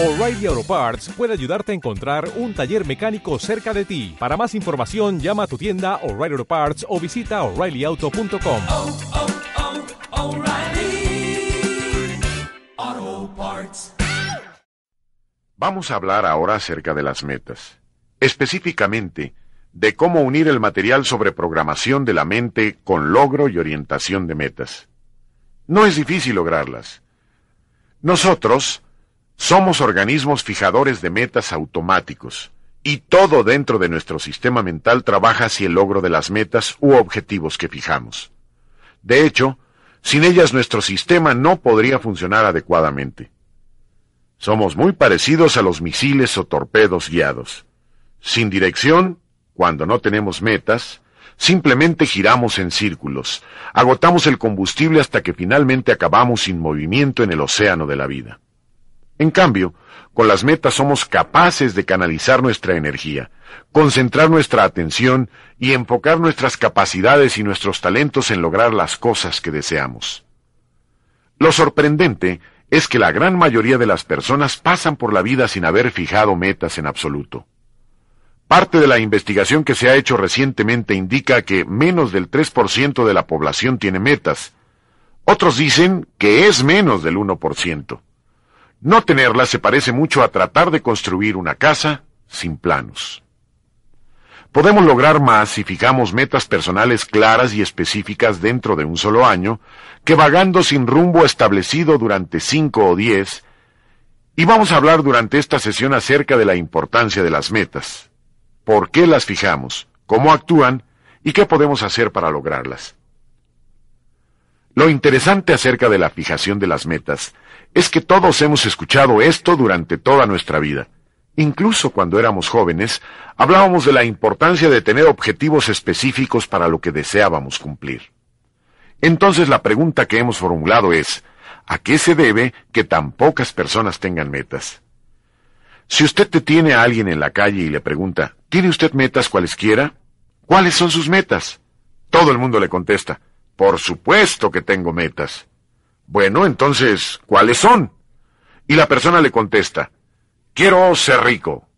O'Reilly Auto Parts puede ayudarte a encontrar un taller mecánico cerca de ti. Para más información, llama a tu tienda O'Reilly Auto Parts o visita oreillyauto.com. oh, oh, Parts. Vamos a hablar ahora acerca de las metas. Específicamente, de cómo unir el material sobre programación de la mente con logro y orientación de metas. No es difícil lograrlas. Nosotros somos organismos fijadores de metas automáticos, y todo dentro de nuestro sistema mental trabaja hacia el logro de las metas u objetivos que fijamos. De hecho, sin ellas nuestro sistema no podría funcionar adecuadamente. Somos muy parecidos a los misiles o torpedos guiados. Sin dirección, cuando no tenemos metas, simplemente giramos en círculos, agotamos el combustible hasta que finalmente acabamos sin movimiento en el océano de la vida. En cambio, con las metas somos capaces de canalizar nuestra energía, concentrar nuestra atención y enfocar nuestras capacidades y nuestros talentos en lograr las cosas que deseamos. Lo sorprendente es que la gran mayoría de las personas pasan por la vida sin haber fijado metas en absoluto. Parte de la investigación que se ha hecho recientemente indica que menos del 3% de la población tiene metas. Otros dicen que es menos del 1%. No tenerlas se parece mucho a tratar de construir una casa sin planos. Podemos lograr más si fijamos metas personales claras y específicas dentro de un solo año, que vagando sin rumbo establecido durante cinco o diez, y vamos a hablar durante esta sesión acerca de la importancia de las metas, por qué las fijamos, cómo actúan y qué podemos hacer para lograrlas. Lo interesante acerca de la fijación de las metas es que todos hemos escuchado esto durante toda nuestra vida. Incluso cuando éramos jóvenes, hablábamos de la importancia de tener objetivos específicos para lo que deseábamos cumplir. Entonces la pregunta que hemos formulado es, ¿a qué se debe que tan pocas personas tengan metas? Si usted te tiene a alguien en la calle y le pregunta, ¿tiene usted metas cualesquiera? ¿Cuáles son sus metas? Todo el mundo le contesta, por supuesto que tengo metas. Bueno, entonces, ¿cuáles son? Y la persona le contesta, quiero ser rico,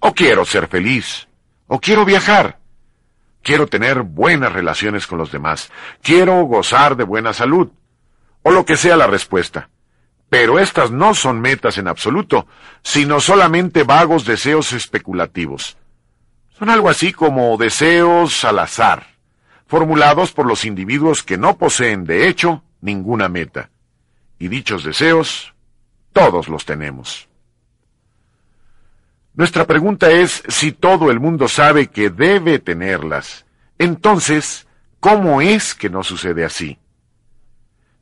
o quiero ser feliz, o quiero viajar, quiero tener buenas relaciones con los demás, quiero gozar de buena salud, o lo que sea la respuesta. Pero estas no son metas en absoluto, sino solamente vagos deseos especulativos. Son algo así como deseos al azar, formulados por los individuos que no poseen, de hecho, ninguna meta. Y dichos deseos, todos los tenemos. Nuestra pregunta es si todo el mundo sabe que debe tenerlas. Entonces, ¿cómo es que no sucede así?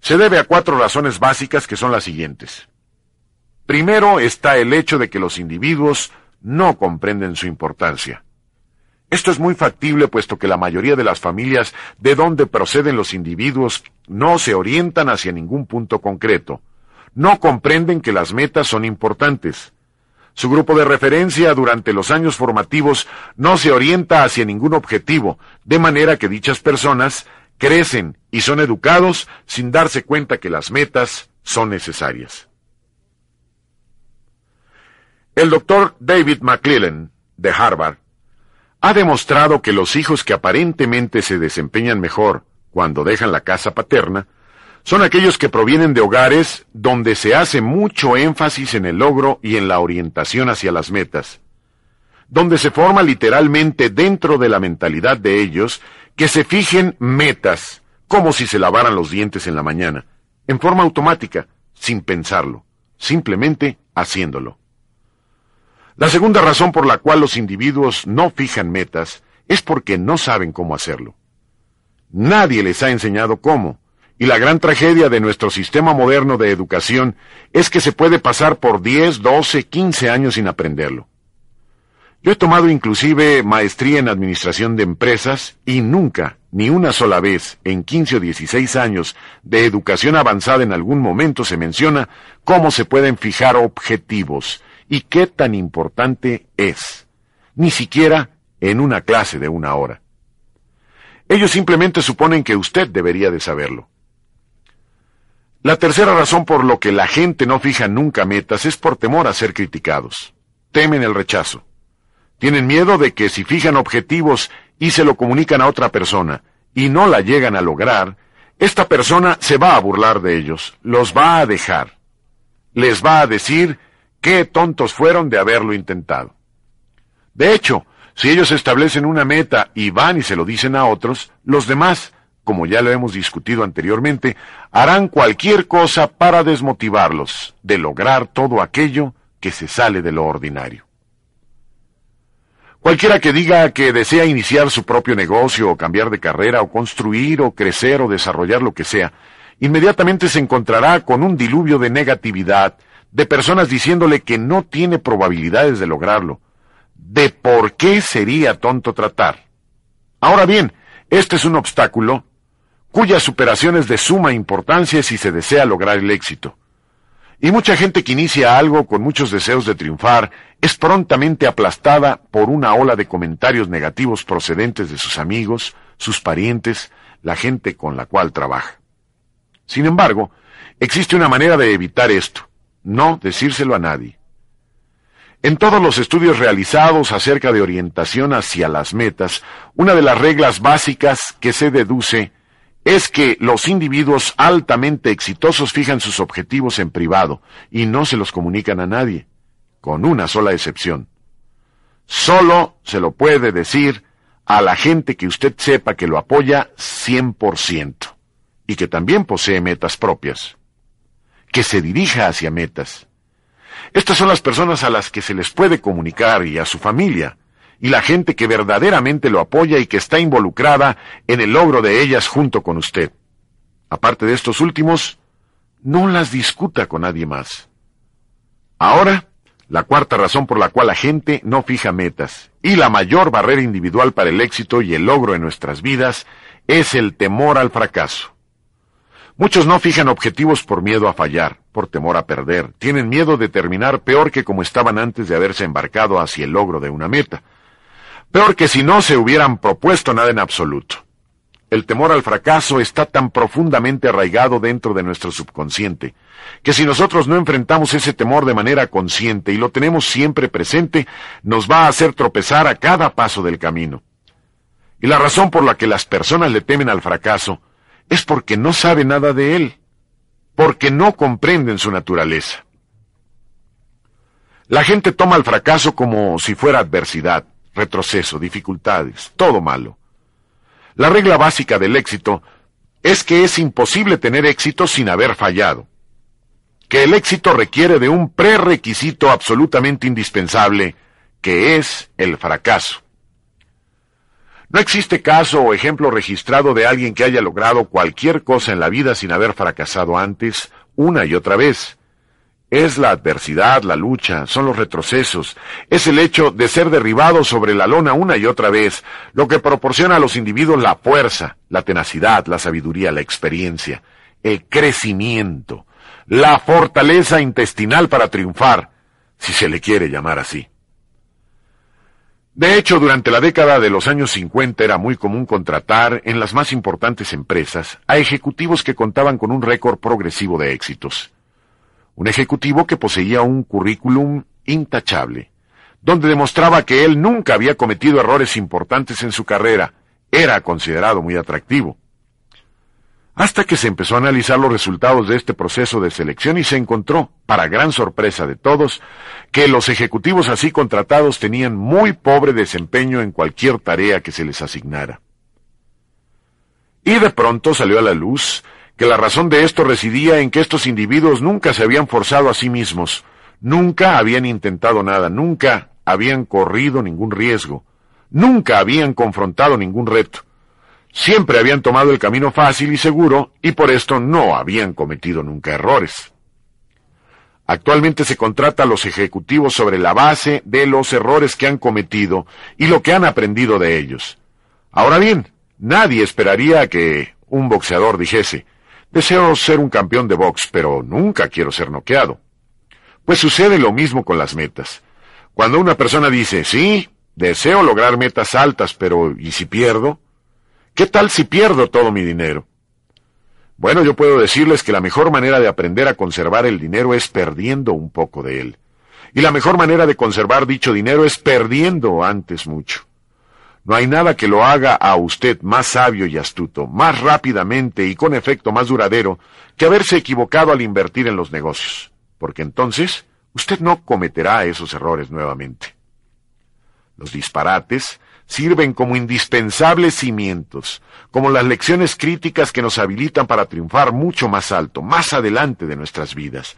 Se debe a cuatro razones básicas que son las siguientes. Primero está el hecho de que los individuos no comprenden su importancia. Esto es muy factible puesto que la mayoría de las familias de donde proceden los individuos no se orientan hacia ningún punto concreto. No comprenden que las metas son importantes. Su grupo de referencia durante los años formativos no se orienta hacia ningún objetivo, de manera que dichas personas crecen y son educados sin darse cuenta que las metas son necesarias. El doctor David McClellan, de Harvard, ha demostrado que los hijos que aparentemente se desempeñan mejor cuando dejan la casa paterna son aquellos que provienen de hogares donde se hace mucho énfasis en el logro y en la orientación hacia las metas, donde se forma literalmente dentro de la mentalidad de ellos que se fijen metas, como si se lavaran los dientes en la mañana, en forma automática, sin pensarlo, simplemente haciéndolo. La segunda razón por la cual los individuos no fijan metas es porque no saben cómo hacerlo. Nadie les ha enseñado cómo, y la gran tragedia de nuestro sistema moderno de educación es que se puede pasar por 10, 12, 15 años sin aprenderlo. Yo he tomado inclusive maestría en administración de empresas y nunca, ni una sola vez, en 15 o 16 años de educación avanzada en algún momento se menciona cómo se pueden fijar objetivos y qué tan importante es. Ni siquiera en una clase de una hora. Ellos simplemente suponen que usted debería de saberlo. La tercera razón por lo que la gente no fija nunca metas es por temor a ser criticados. Temen el rechazo. Tienen miedo de que si fijan objetivos y se lo comunican a otra persona y no la llegan a lograr, esta persona se va a burlar de ellos, los va a dejar. Les va a decir qué tontos fueron de haberlo intentado. De hecho, si ellos establecen una meta y van y se lo dicen a otros, los demás como ya lo hemos discutido anteriormente, harán cualquier cosa para desmotivarlos de lograr todo aquello que se sale de lo ordinario. Cualquiera que diga que desea iniciar su propio negocio o cambiar de carrera o construir o crecer o desarrollar lo que sea, inmediatamente se encontrará con un diluvio de negatividad, de personas diciéndole que no tiene probabilidades de lograrlo, de por qué sería tonto tratar. Ahora bien, este es un obstáculo cuya superación es de suma importancia si se desea lograr el éxito. Y mucha gente que inicia algo con muchos deseos de triunfar es prontamente aplastada por una ola de comentarios negativos procedentes de sus amigos, sus parientes, la gente con la cual trabaja. Sin embargo, existe una manera de evitar esto, no decírselo a nadie. En todos los estudios realizados acerca de orientación hacia las metas, una de las reglas básicas que se deduce es que los individuos altamente exitosos fijan sus objetivos en privado y no se los comunican a nadie, con una sola excepción. Solo se lo puede decir a la gente que usted sepa que lo apoya 100% y que también posee metas propias, que se dirija hacia metas. Estas son las personas a las que se les puede comunicar y a su familia, y la gente que verdaderamente lo apoya y que está involucrada en el logro de ellas junto con usted. Aparte de estos últimos, no las discuta con nadie más. Ahora, la cuarta razón por la cual la gente no fija metas y la mayor barrera individual para el éxito y el logro en nuestras vidas es el temor al fracaso. Muchos no fijan objetivos por miedo a fallar, por temor a perder, tienen miedo de terminar peor que como estaban antes de haberse embarcado hacia el logro de una meta. Peor que si no se hubieran propuesto nada en absoluto. El temor al fracaso está tan profundamente arraigado dentro de nuestro subconsciente, que si nosotros no enfrentamos ese temor de manera consciente y lo tenemos siempre presente, nos va a hacer tropezar a cada paso del camino. Y la razón por la que las personas le temen al fracaso es porque no saben nada de él, porque no comprenden su naturaleza. La gente toma el fracaso como si fuera adversidad, retroceso, dificultades, todo malo. La regla básica del éxito es que es imposible tener éxito sin haber fallado, que el éxito requiere de un prerequisito absolutamente indispensable, que es el fracaso. No existe caso o ejemplo registrado de alguien que haya logrado cualquier cosa en la vida sin haber fracasado antes, una y otra vez. Es la adversidad, la lucha, son los retrocesos, es el hecho de ser derribado sobre la lona una y otra vez, lo que proporciona a los individuos la fuerza, la tenacidad, la sabiduría, la experiencia, el crecimiento, la fortaleza intestinal para triunfar, si se le quiere llamar así. De hecho, durante la década de los años 50 era muy común contratar en las más importantes empresas a ejecutivos que contaban con un récord progresivo de éxitos un ejecutivo que poseía un currículum intachable, donde demostraba que él nunca había cometido errores importantes en su carrera, era considerado muy atractivo. Hasta que se empezó a analizar los resultados de este proceso de selección y se encontró, para gran sorpresa de todos, que los ejecutivos así contratados tenían muy pobre desempeño en cualquier tarea que se les asignara. Y de pronto salió a la luz que la razón de esto residía en que estos individuos nunca se habían forzado a sí mismos, nunca habían intentado nada, nunca habían corrido ningún riesgo, nunca habían confrontado ningún reto. Siempre habían tomado el camino fácil y seguro y por esto no habían cometido nunca errores. Actualmente se contrata a los ejecutivos sobre la base de los errores que han cometido y lo que han aprendido de ellos. Ahora bien, nadie esperaría que un boxeador dijese, Deseo ser un campeón de box, pero nunca quiero ser noqueado. Pues sucede lo mismo con las metas. Cuando una persona dice, sí, deseo lograr metas altas, pero ¿y si pierdo? ¿Qué tal si pierdo todo mi dinero? Bueno, yo puedo decirles que la mejor manera de aprender a conservar el dinero es perdiendo un poco de él. Y la mejor manera de conservar dicho dinero es perdiendo antes mucho. No hay nada que lo haga a usted más sabio y astuto, más rápidamente y con efecto más duradero, que haberse equivocado al invertir en los negocios, porque entonces usted no cometerá esos errores nuevamente. Los disparates sirven como indispensables cimientos, como las lecciones críticas que nos habilitan para triunfar mucho más alto, más adelante de nuestras vidas.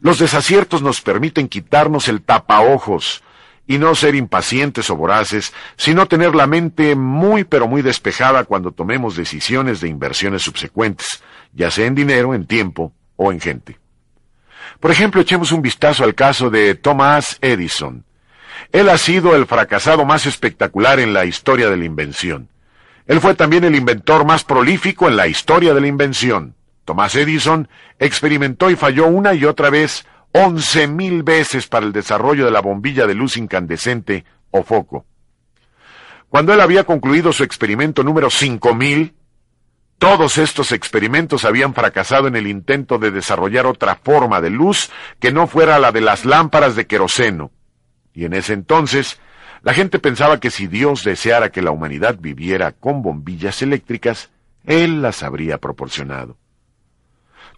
Los desaciertos nos permiten quitarnos el tapaojos, y no ser impacientes o voraces, sino tener la mente muy pero muy despejada cuando tomemos decisiones de inversiones subsecuentes, ya sea en dinero, en tiempo o en gente. Por ejemplo, echemos un vistazo al caso de Thomas Edison. Él ha sido el fracasado más espectacular en la historia de la invención. Él fue también el inventor más prolífico en la historia de la invención. Thomas Edison experimentó y falló una y otra vez once mil veces para el desarrollo de la bombilla de luz incandescente o foco. Cuando él había concluido su experimento número cinco mil, todos estos experimentos habían fracasado en el intento de desarrollar otra forma de luz que no fuera la de las lámparas de queroseno. Y en ese entonces, la gente pensaba que si Dios deseara que la humanidad viviera con bombillas eléctricas, Él las habría proporcionado.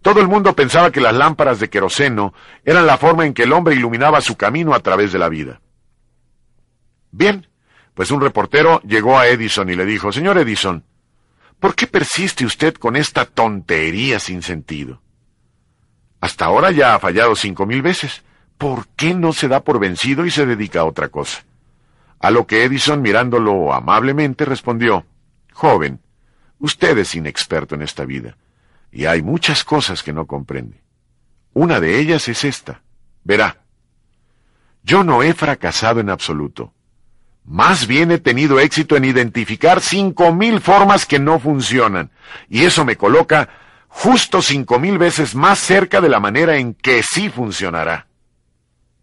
Todo el mundo pensaba que las lámparas de queroseno eran la forma en que el hombre iluminaba su camino a través de la vida. Bien, pues un reportero llegó a Edison y le dijo, Señor Edison, ¿por qué persiste usted con esta tontería sin sentido? Hasta ahora ya ha fallado cinco mil veces. ¿Por qué no se da por vencido y se dedica a otra cosa? A lo que Edison, mirándolo amablemente, respondió, Joven, usted es inexperto en esta vida y hay muchas cosas que no comprende. Una de ellas es esta. Verá, yo no he fracasado en absoluto. Más bien he tenido éxito en identificar cinco mil formas que no funcionan, y eso me coloca justo cinco mil veces más cerca de la manera en que sí funcionará.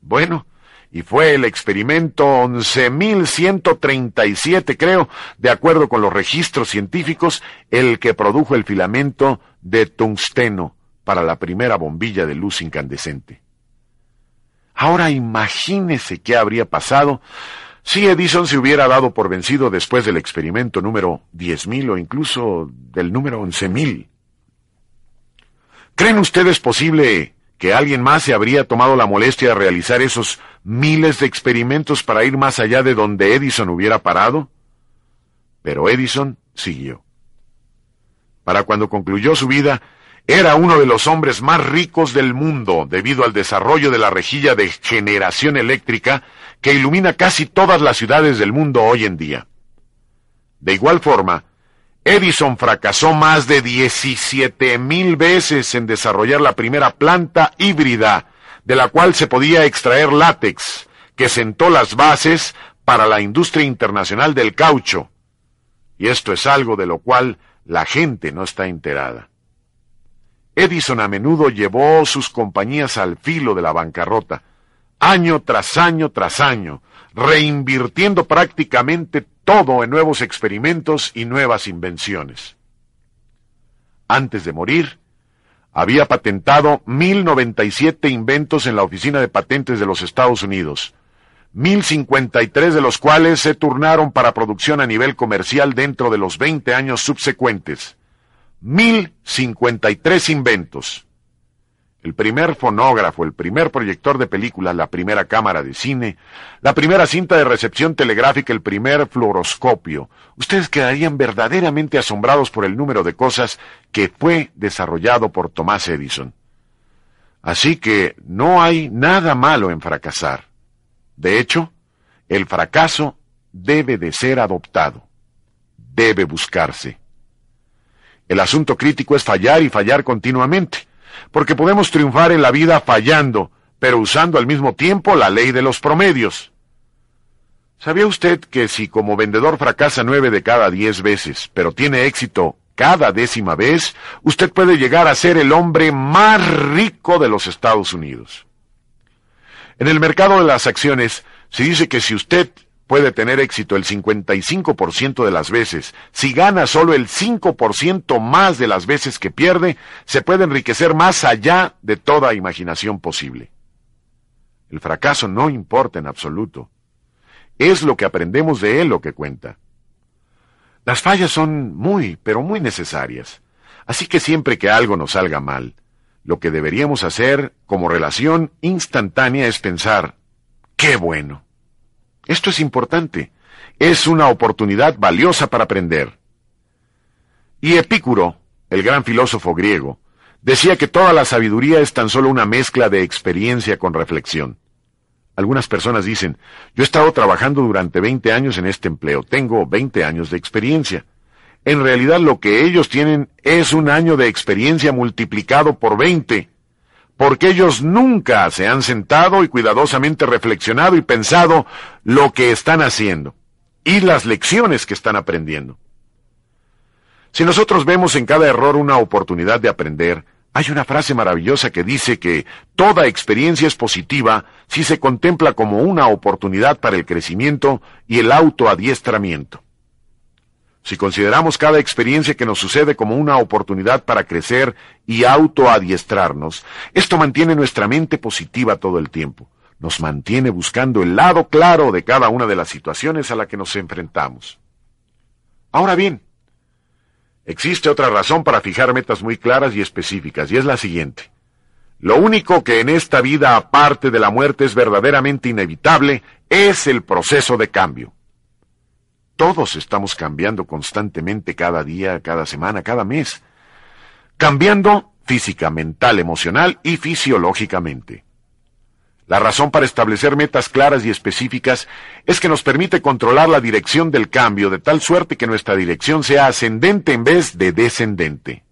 Bueno, y fue el experimento 11.137, creo, de acuerdo con los registros científicos, el que produjo el filamento de tungsteno para la primera bombilla de luz incandescente. Ahora imagínese qué habría pasado si Edison se hubiera dado por vencido después del experimento número 10.000 o incluso del número 11.000. ¿Creen ustedes posible que alguien más se habría tomado la molestia de realizar esos miles de experimentos para ir más allá de donde Edison hubiera parado? Pero Edison siguió. Para cuando concluyó su vida, era uno de los hombres más ricos del mundo debido al desarrollo de la rejilla de generación eléctrica que ilumina casi todas las ciudades del mundo hoy en día. De igual forma, Edison fracasó más de 17 mil veces en desarrollar la primera planta híbrida de la cual se podía extraer látex, que sentó las bases para la industria internacional del caucho. Y esto es algo de lo cual la gente no está enterada. Edison a menudo llevó sus compañías al filo de la bancarrota, año tras año tras año, reinvirtiendo prácticamente todo en nuevos experimentos y nuevas invenciones. Antes de morir, había patentado 1097 inventos en la Oficina de Patentes de los Estados Unidos, 1053 de los cuales se turnaron para producción a nivel comercial dentro de los 20 años subsecuentes. 1053 inventos el primer fonógrafo, el primer proyector de películas, la primera cámara de cine, la primera cinta de recepción telegráfica, el primer fluoroscopio. Ustedes quedarían verdaderamente asombrados por el número de cosas que fue desarrollado por Thomas Edison. Así que no hay nada malo en fracasar. De hecho, el fracaso debe de ser adoptado, debe buscarse. El asunto crítico es fallar y fallar continuamente porque podemos triunfar en la vida fallando, pero usando al mismo tiempo la ley de los promedios. ¿Sabía usted que si como vendedor fracasa nueve de cada diez veces, pero tiene éxito cada décima vez, usted puede llegar a ser el hombre más rico de los Estados Unidos? En el mercado de las acciones se dice que si usted puede tener éxito el 55% de las veces, si gana solo el 5% más de las veces que pierde, se puede enriquecer más allá de toda imaginación posible. El fracaso no importa en absoluto. Es lo que aprendemos de él lo que cuenta. Las fallas son muy, pero muy necesarias. Así que siempre que algo nos salga mal, lo que deberíamos hacer como relación instantánea es pensar, qué bueno. Esto es importante. Es una oportunidad valiosa para aprender. Y Epicuro, el gran filósofo griego, decía que toda la sabiduría es tan solo una mezcla de experiencia con reflexión. Algunas personas dicen, yo he estado trabajando durante 20 años en este empleo, tengo 20 años de experiencia. En realidad lo que ellos tienen es un año de experiencia multiplicado por 20, porque ellos nunca se han sentado y cuidadosamente reflexionado y pensado lo que están haciendo y las lecciones que están aprendiendo. Si nosotros vemos en cada error una oportunidad de aprender, hay una frase maravillosa que dice que toda experiencia es positiva si se contempla como una oportunidad para el crecimiento y el autoadiestramiento. Si consideramos cada experiencia que nos sucede como una oportunidad para crecer y autoadiestrarnos, esto mantiene nuestra mente positiva todo el tiempo. Nos mantiene buscando el lado claro de cada una de las situaciones a las que nos enfrentamos. Ahora bien, Existe otra razón para fijar metas muy claras y específicas, y es la siguiente. Lo único que en esta vida, aparte de la muerte, es verdaderamente inevitable, es el proceso de cambio. Todos estamos cambiando constantemente cada día, cada semana, cada mes. Cambiando física, mental, emocional y fisiológicamente. La razón para establecer metas claras y específicas es que nos permite controlar la dirección del cambio de tal suerte que nuestra dirección sea ascendente en vez de descendente.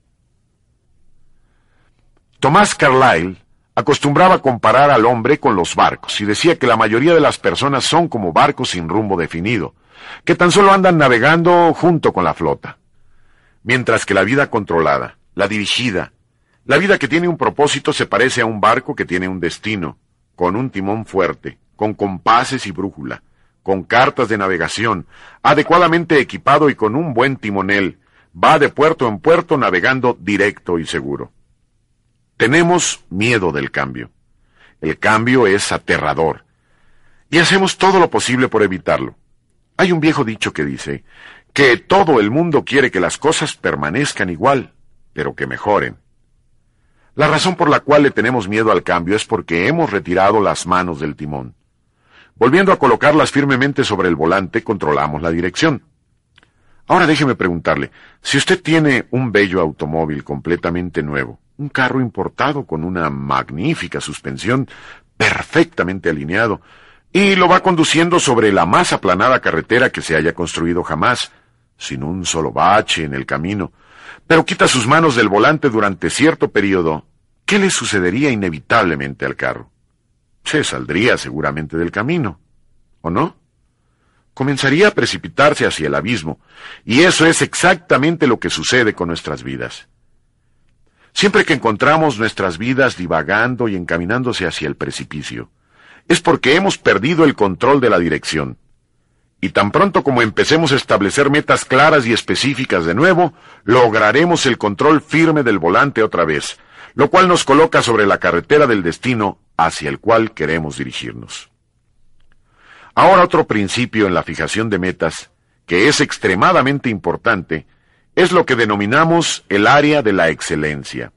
Tomás Carlyle acostumbraba comparar al hombre con los barcos y decía que la mayoría de las personas son como barcos sin rumbo definido, que tan solo andan navegando junto con la flota. Mientras que la vida controlada, la dirigida, la vida que tiene un propósito se parece a un barco que tiene un destino, con un timón fuerte, con compases y brújula, con cartas de navegación, adecuadamente equipado y con un buen timonel, va de puerto en puerto navegando directo y seguro. Tenemos miedo del cambio. El cambio es aterrador. Y hacemos todo lo posible por evitarlo. Hay un viejo dicho que dice que todo el mundo quiere que las cosas permanezcan igual, pero que mejoren. La razón por la cual le tenemos miedo al cambio es porque hemos retirado las manos del timón. Volviendo a colocarlas firmemente sobre el volante, controlamos la dirección. Ahora déjeme preguntarle, si usted tiene un bello automóvil completamente nuevo, un carro importado con una magnífica suspensión, perfectamente alineado, y lo va conduciendo sobre la más aplanada carretera que se haya construido jamás, sin un solo bache en el camino, pero quita sus manos del volante durante cierto periodo, ¿qué le sucedería inevitablemente al carro? Se saldría seguramente del camino, ¿o no? Comenzaría a precipitarse hacia el abismo, y eso es exactamente lo que sucede con nuestras vidas. Siempre que encontramos nuestras vidas divagando y encaminándose hacia el precipicio, es porque hemos perdido el control de la dirección. Y tan pronto como empecemos a establecer metas claras y específicas de nuevo, lograremos el control firme del volante otra vez, lo cual nos coloca sobre la carretera del destino hacia el cual queremos dirigirnos. Ahora otro principio en la fijación de metas, que es extremadamente importante, es lo que denominamos el área de la excelencia.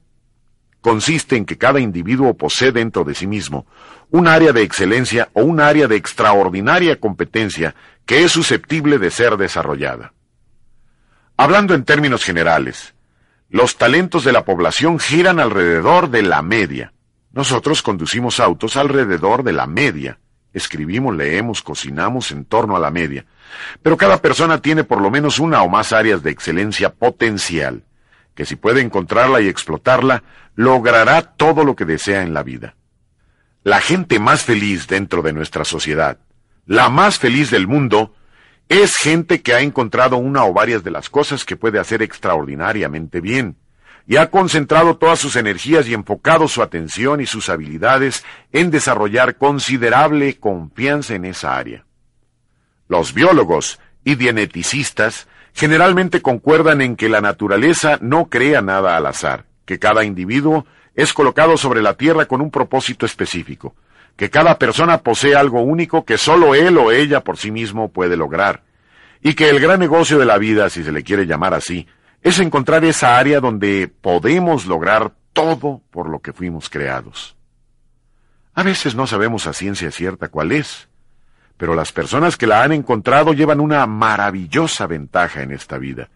Consiste en que cada individuo posee dentro de sí mismo un área de excelencia o un área de extraordinaria competencia que es susceptible de ser desarrollada. Hablando en términos generales, los talentos de la población giran alrededor de la media. Nosotros conducimos autos alrededor de la media. Escribimos, leemos, cocinamos en torno a la media. Pero cada persona tiene por lo menos una o más áreas de excelencia potencial, que si puede encontrarla y explotarla, logrará todo lo que desea en la vida. La gente más feliz dentro de nuestra sociedad la más feliz del mundo, es gente que ha encontrado una o varias de las cosas que puede hacer extraordinariamente bien, y ha concentrado todas sus energías y enfocado su atención y sus habilidades en desarrollar considerable confianza en esa área. Los biólogos y geneticistas generalmente concuerdan en que la naturaleza no crea nada al azar, que cada individuo es colocado sobre la Tierra con un propósito específico, que cada persona posee algo único que solo él o ella por sí mismo puede lograr, y que el gran negocio de la vida, si se le quiere llamar así, es encontrar esa área donde podemos lograr todo por lo que fuimos creados. A veces no sabemos a ciencia cierta cuál es, pero las personas que la han encontrado llevan una maravillosa ventaja en esta vida.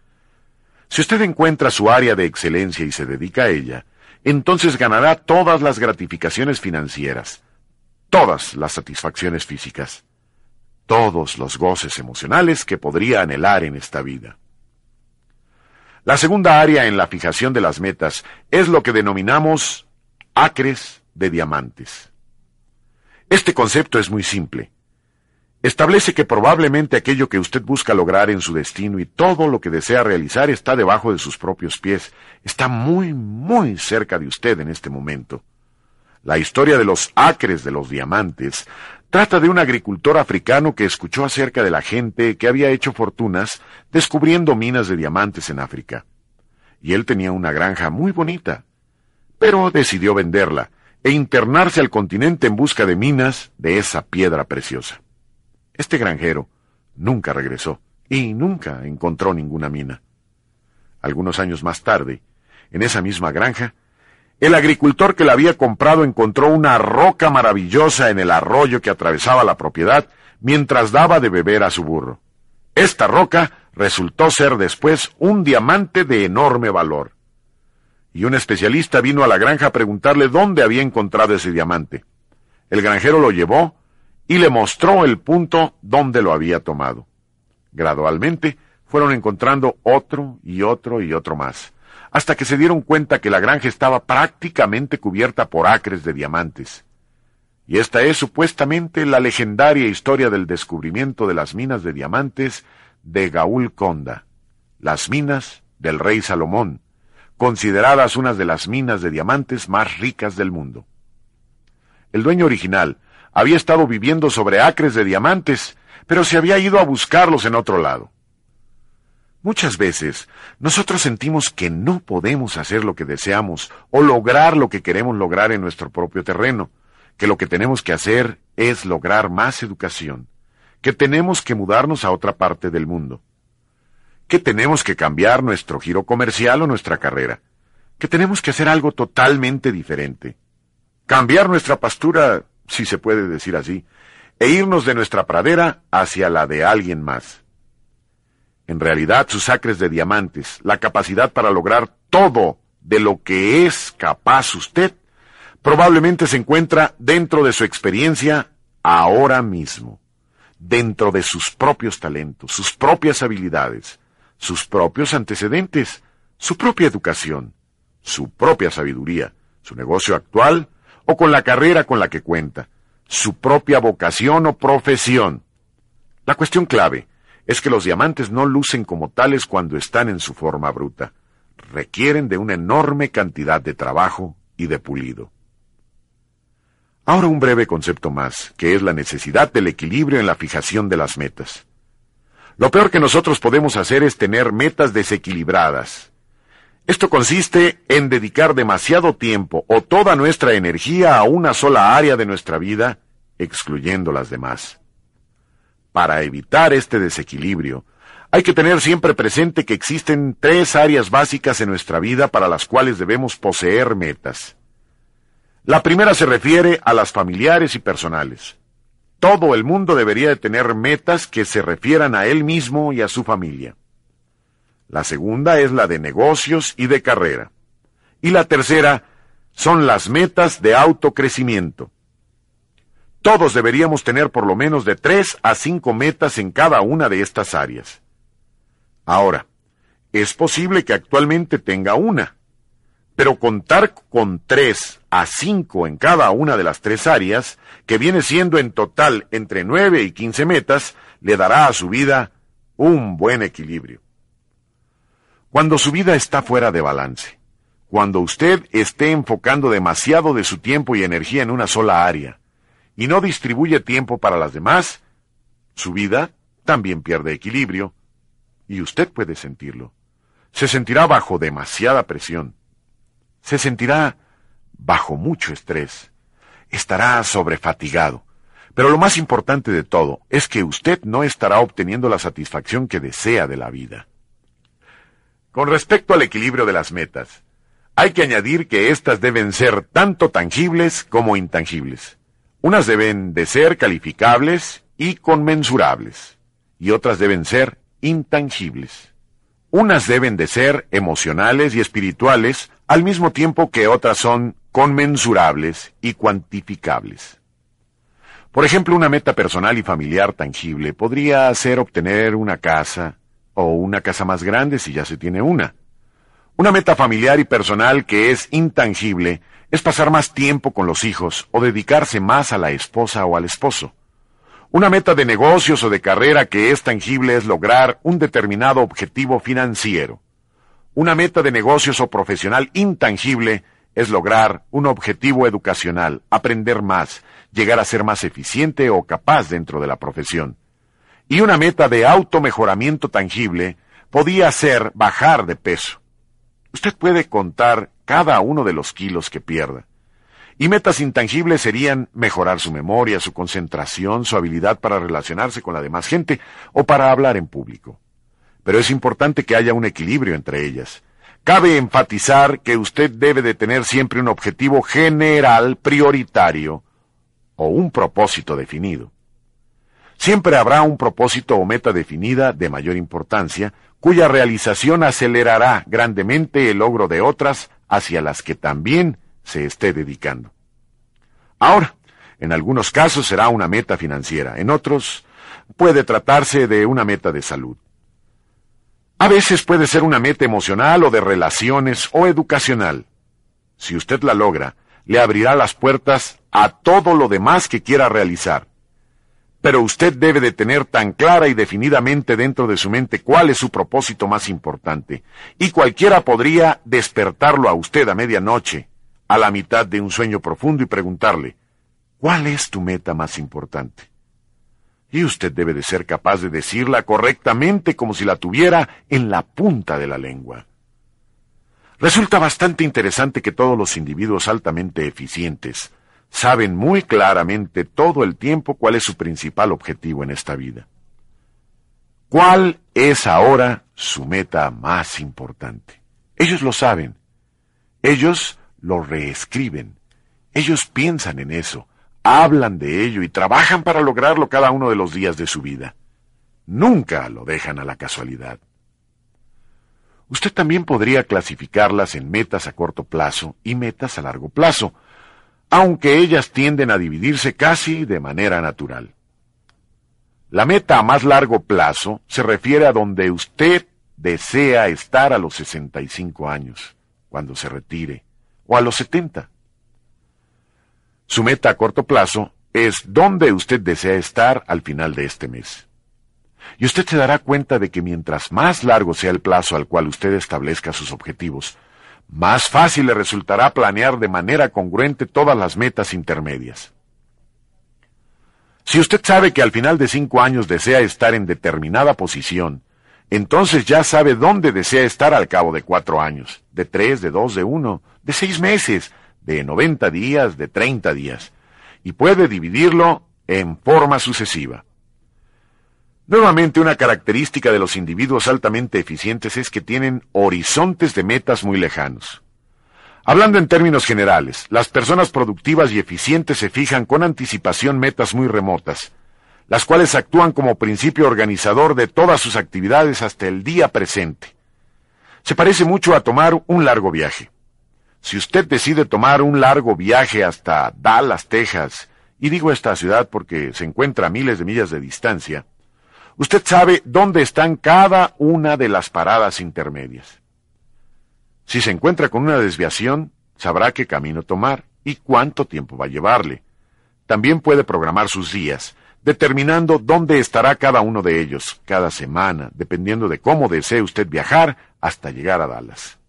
Si usted encuentra su área de excelencia y se dedica a ella, entonces ganará todas las gratificaciones financieras, todas las satisfacciones físicas, todos los goces emocionales que podría anhelar en esta vida. La segunda área en la fijación de las metas es lo que denominamos acres de diamantes. Este concepto es muy simple. Establece que probablemente aquello que usted busca lograr en su destino y todo lo que desea realizar está debajo de sus propios pies, está muy, muy cerca de usted en este momento. La historia de los acres de los diamantes trata de un agricultor africano que escuchó acerca de la gente que había hecho fortunas descubriendo minas de diamantes en África. Y él tenía una granja muy bonita, pero decidió venderla e internarse al continente en busca de minas de esa piedra preciosa. Este granjero nunca regresó y nunca encontró ninguna mina. Algunos años más tarde, en esa misma granja, el agricultor que la había comprado encontró una roca maravillosa en el arroyo que atravesaba la propiedad mientras daba de beber a su burro. Esta roca resultó ser después un diamante de enorme valor. Y un especialista vino a la granja a preguntarle dónde había encontrado ese diamante. El granjero lo llevó y le mostró el punto donde lo había tomado. Gradualmente fueron encontrando otro y otro y otro más, hasta que se dieron cuenta que la granja estaba prácticamente cubierta por acres de diamantes. Y esta es supuestamente la legendaria historia del descubrimiento de las minas de diamantes de Gaul Conda, las minas del rey Salomón, consideradas unas de las minas de diamantes más ricas del mundo. El dueño original había estado viviendo sobre acres de diamantes, pero se había ido a buscarlos en otro lado. Muchas veces nosotros sentimos que no podemos hacer lo que deseamos o lograr lo que queremos lograr en nuestro propio terreno, que lo que tenemos que hacer es lograr más educación, que tenemos que mudarnos a otra parte del mundo, que tenemos que cambiar nuestro giro comercial o nuestra carrera, que tenemos que hacer algo totalmente diferente, cambiar nuestra pastura si se puede decir así, e irnos de nuestra pradera hacia la de alguien más. En realidad, sus acres de diamantes, la capacidad para lograr todo de lo que es capaz usted, probablemente se encuentra dentro de su experiencia ahora mismo, dentro de sus propios talentos, sus propias habilidades, sus propios antecedentes, su propia educación, su propia sabiduría, su negocio actual o con la carrera con la que cuenta, su propia vocación o profesión. La cuestión clave es que los diamantes no lucen como tales cuando están en su forma bruta. Requieren de una enorme cantidad de trabajo y de pulido. Ahora un breve concepto más, que es la necesidad del equilibrio en la fijación de las metas. Lo peor que nosotros podemos hacer es tener metas desequilibradas, esto consiste en dedicar demasiado tiempo o toda nuestra energía a una sola área de nuestra vida, excluyendo las demás. Para evitar este desequilibrio, hay que tener siempre presente que existen tres áreas básicas en nuestra vida para las cuales debemos poseer metas. La primera se refiere a las familiares y personales. Todo el mundo debería de tener metas que se refieran a él mismo y a su familia. La segunda es la de negocios y de carrera. Y la tercera son las metas de autocrecimiento. Todos deberíamos tener por lo menos de tres a cinco metas en cada una de estas áreas. Ahora, es posible que actualmente tenga una, pero contar con tres a cinco en cada una de las tres áreas, que viene siendo en total entre nueve y quince metas, le dará a su vida un buen equilibrio. Cuando su vida está fuera de balance, cuando usted esté enfocando demasiado de su tiempo y energía en una sola área y no distribuye tiempo para las demás, su vida también pierde equilibrio, y usted puede sentirlo. Se sentirá bajo demasiada presión. Se sentirá bajo mucho estrés. Estará sobrefatigado. Pero lo más importante de todo es que usted no estará obteniendo la satisfacción que desea de la vida. Con respecto al equilibrio de las metas, hay que añadir que éstas deben ser tanto tangibles como intangibles. Unas deben de ser calificables y conmensurables, y otras deben ser intangibles. Unas deben de ser emocionales y espirituales, al mismo tiempo que otras son conmensurables y cuantificables. Por ejemplo, una meta personal y familiar tangible podría ser obtener una casa o una casa más grande si ya se tiene una. Una meta familiar y personal que es intangible es pasar más tiempo con los hijos o dedicarse más a la esposa o al esposo. Una meta de negocios o de carrera que es tangible es lograr un determinado objetivo financiero. Una meta de negocios o profesional intangible es lograr un objetivo educacional, aprender más, llegar a ser más eficiente o capaz dentro de la profesión. Y una meta de automejoramiento tangible podía ser bajar de peso. Usted puede contar cada uno de los kilos que pierda. Y metas intangibles serían mejorar su memoria, su concentración, su habilidad para relacionarse con la demás gente o para hablar en público. Pero es importante que haya un equilibrio entre ellas. Cabe enfatizar que usted debe de tener siempre un objetivo general prioritario o un propósito definido. Siempre habrá un propósito o meta definida de mayor importancia cuya realización acelerará grandemente el logro de otras hacia las que también se esté dedicando. Ahora, en algunos casos será una meta financiera, en otros puede tratarse de una meta de salud. A veces puede ser una meta emocional o de relaciones o educacional. Si usted la logra, le abrirá las puertas a todo lo demás que quiera realizar pero usted debe de tener tan clara y definidamente dentro de su mente cuál es su propósito más importante, y cualquiera podría despertarlo a usted a medianoche, a la mitad de un sueño profundo y preguntarle, ¿cuál es tu meta más importante? Y usted debe de ser capaz de decirla correctamente como si la tuviera en la punta de la lengua. Resulta bastante interesante que todos los individuos altamente eficientes, saben muy claramente todo el tiempo cuál es su principal objetivo en esta vida. ¿Cuál es ahora su meta más importante? Ellos lo saben. Ellos lo reescriben. Ellos piensan en eso, hablan de ello y trabajan para lograrlo cada uno de los días de su vida. Nunca lo dejan a la casualidad. Usted también podría clasificarlas en metas a corto plazo y metas a largo plazo, aunque ellas tienden a dividirse casi de manera natural. La meta a más largo plazo se refiere a donde usted desea estar a los 65 años, cuando se retire, o a los 70. Su meta a corto plazo es donde usted desea estar al final de este mes. Y usted se dará cuenta de que mientras más largo sea el plazo al cual usted establezca sus objetivos, más fácil le resultará planear de manera congruente todas las metas intermedias. Si usted sabe que al final de cinco años desea estar en determinada posición, entonces ya sabe dónde desea estar al cabo de cuatro años, de tres, de dos, de uno, de seis meses, de noventa días, de treinta días, y puede dividirlo en forma sucesiva. Nuevamente, una característica de los individuos altamente eficientes es que tienen horizontes de metas muy lejanos. Hablando en términos generales, las personas productivas y eficientes se fijan con anticipación metas muy remotas, las cuales actúan como principio organizador de todas sus actividades hasta el día presente. Se parece mucho a tomar un largo viaje. Si usted decide tomar un largo viaje hasta Dallas, Texas, y digo esta ciudad porque se encuentra a miles de millas de distancia, Usted sabe dónde están cada una de las paradas intermedias. Si se encuentra con una desviación, sabrá qué camino tomar y cuánto tiempo va a llevarle. También puede programar sus días, determinando dónde estará cada uno de ellos, cada semana, dependiendo de cómo desee usted viajar hasta llegar a Dallas.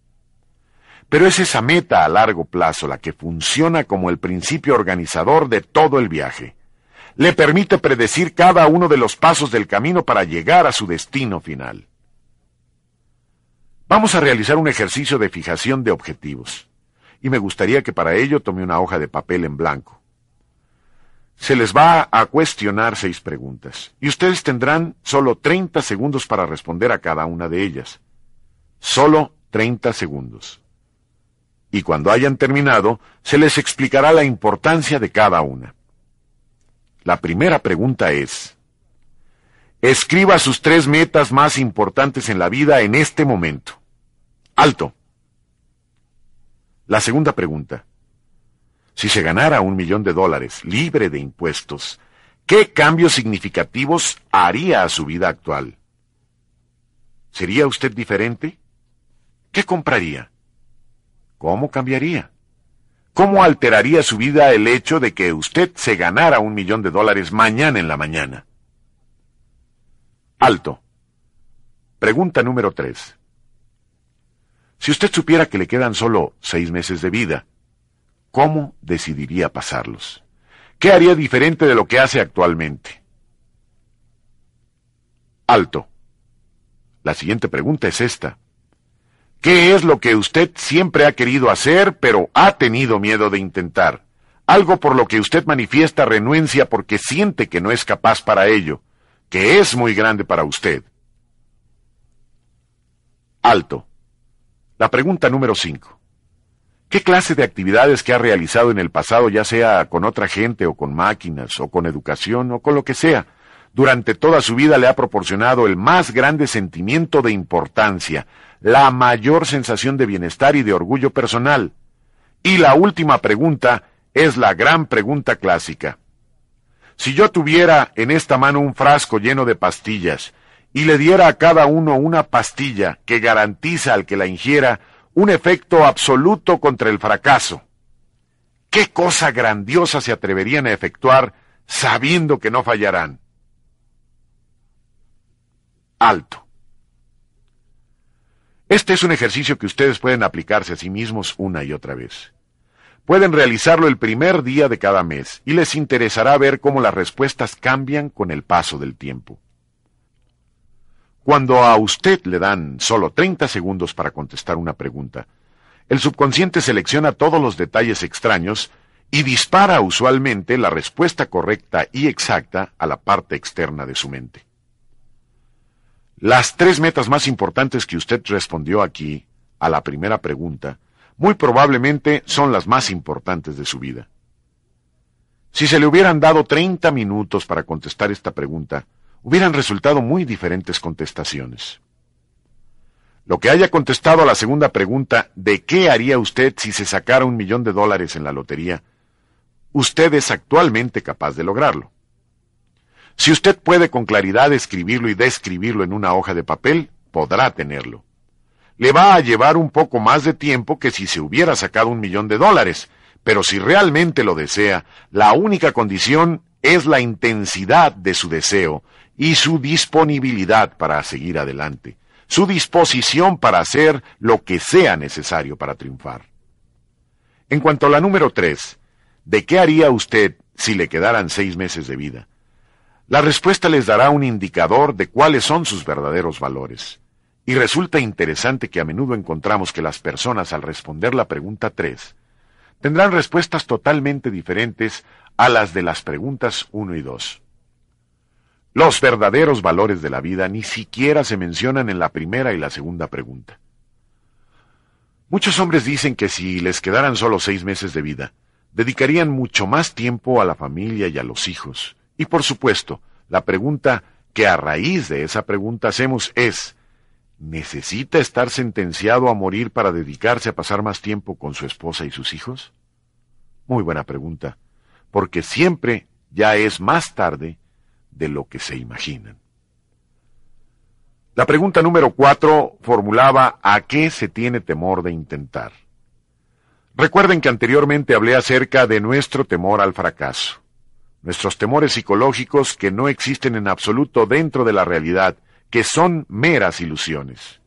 Pero es esa meta a largo plazo la que funciona como el principio organizador de todo el viaje le permite predecir cada uno de los pasos del camino para llegar a su destino final. Vamos a realizar un ejercicio de fijación de objetivos, y me gustaría que para ello tome una hoja de papel en blanco. Se les va a cuestionar seis preguntas, y ustedes tendrán solo 30 segundos para responder a cada una de ellas. Solo 30 segundos. Y cuando hayan terminado, se les explicará la importancia de cada una. La primera pregunta es, escriba sus tres metas más importantes en la vida en este momento. Alto. La segunda pregunta, si se ganara un millón de dólares libre de impuestos, ¿qué cambios significativos haría a su vida actual? ¿Sería usted diferente? ¿Qué compraría? ¿Cómo cambiaría? ¿Cómo alteraría su vida el hecho de que usted se ganara un millón de dólares mañana en la mañana? Alto. Pregunta número tres. Si usted supiera que le quedan solo seis meses de vida, ¿cómo decidiría pasarlos? ¿Qué haría diferente de lo que hace actualmente? Alto. La siguiente pregunta es esta. ¿Qué es lo que usted siempre ha querido hacer, pero ha tenido miedo de intentar? Algo por lo que usted manifiesta renuencia porque siente que no es capaz para ello, que es muy grande para usted. Alto. La pregunta número 5. ¿Qué clase de actividades que ha realizado en el pasado, ya sea con otra gente o con máquinas o con educación o con lo que sea, durante toda su vida le ha proporcionado el más grande sentimiento de importancia, la mayor sensación de bienestar y de orgullo personal. Y la última pregunta es la gran pregunta clásica. Si yo tuviera en esta mano un frasco lleno de pastillas y le diera a cada uno una pastilla que garantiza al que la ingiera un efecto absoluto contra el fracaso, ¿qué cosa grandiosa se atreverían a efectuar sabiendo que no fallarán? Alto. Este es un ejercicio que ustedes pueden aplicarse a sí mismos una y otra vez. Pueden realizarlo el primer día de cada mes y les interesará ver cómo las respuestas cambian con el paso del tiempo. Cuando a usted le dan solo 30 segundos para contestar una pregunta, el subconsciente selecciona todos los detalles extraños y dispara usualmente la respuesta correcta y exacta a la parte externa de su mente. Las tres metas más importantes que usted respondió aquí, a la primera pregunta, muy probablemente son las más importantes de su vida. Si se le hubieran dado 30 minutos para contestar esta pregunta, hubieran resultado muy diferentes contestaciones. Lo que haya contestado a la segunda pregunta, ¿de qué haría usted si se sacara un millón de dólares en la lotería? Usted es actualmente capaz de lograrlo. Si usted puede con claridad escribirlo y describirlo en una hoja de papel, podrá tenerlo. Le va a llevar un poco más de tiempo que si se hubiera sacado un millón de dólares, pero si realmente lo desea, la única condición es la intensidad de su deseo y su disponibilidad para seguir adelante, su disposición para hacer lo que sea necesario para triunfar. En cuanto a la número tres, ¿de qué haría usted si le quedaran seis meses de vida? La respuesta les dará un indicador de cuáles son sus verdaderos valores. Y resulta interesante que a menudo encontramos que las personas al responder la pregunta 3 tendrán respuestas totalmente diferentes a las de las preguntas 1 y 2. Los verdaderos valores de la vida ni siquiera se mencionan en la primera y la segunda pregunta. Muchos hombres dicen que si les quedaran solo seis meses de vida, dedicarían mucho más tiempo a la familia y a los hijos, y por supuesto, la pregunta que a raíz de esa pregunta hacemos es, ¿necesita estar sentenciado a morir para dedicarse a pasar más tiempo con su esposa y sus hijos? Muy buena pregunta, porque siempre ya es más tarde de lo que se imaginan. La pregunta número cuatro formulaba ¿a qué se tiene temor de intentar? Recuerden que anteriormente hablé acerca de nuestro temor al fracaso nuestros temores psicológicos que no existen en absoluto dentro de la realidad, que son meras ilusiones.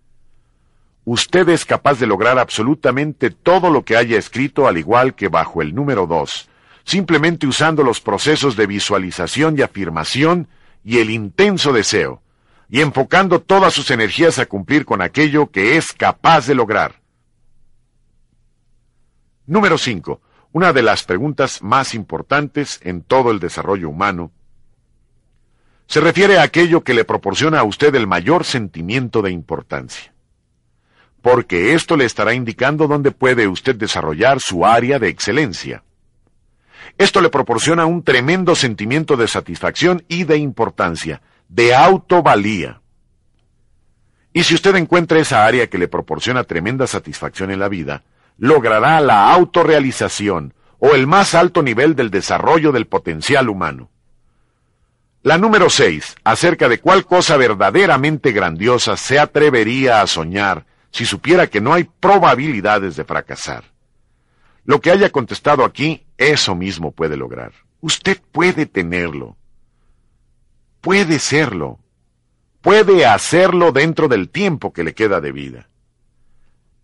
Usted es capaz de lograr absolutamente todo lo que haya escrito, al igual que bajo el número dos, simplemente usando los procesos de visualización y afirmación y el intenso deseo, y enfocando todas sus energías a cumplir con aquello que es capaz de lograr. Número 5. Una de las preguntas más importantes en todo el desarrollo humano se refiere a aquello que le proporciona a usted el mayor sentimiento de importancia. Porque esto le estará indicando dónde puede usted desarrollar su área de excelencia. Esto le proporciona un tremendo sentimiento de satisfacción y de importancia, de autovalía. Y si usted encuentra esa área que le proporciona tremenda satisfacción en la vida, logrará la autorrealización o el más alto nivel del desarrollo del potencial humano. La número 6, acerca de cuál cosa verdaderamente grandiosa se atrevería a soñar si supiera que no hay probabilidades de fracasar. Lo que haya contestado aquí, eso mismo puede lograr. Usted puede tenerlo. Puede serlo. Puede hacerlo dentro del tiempo que le queda de vida.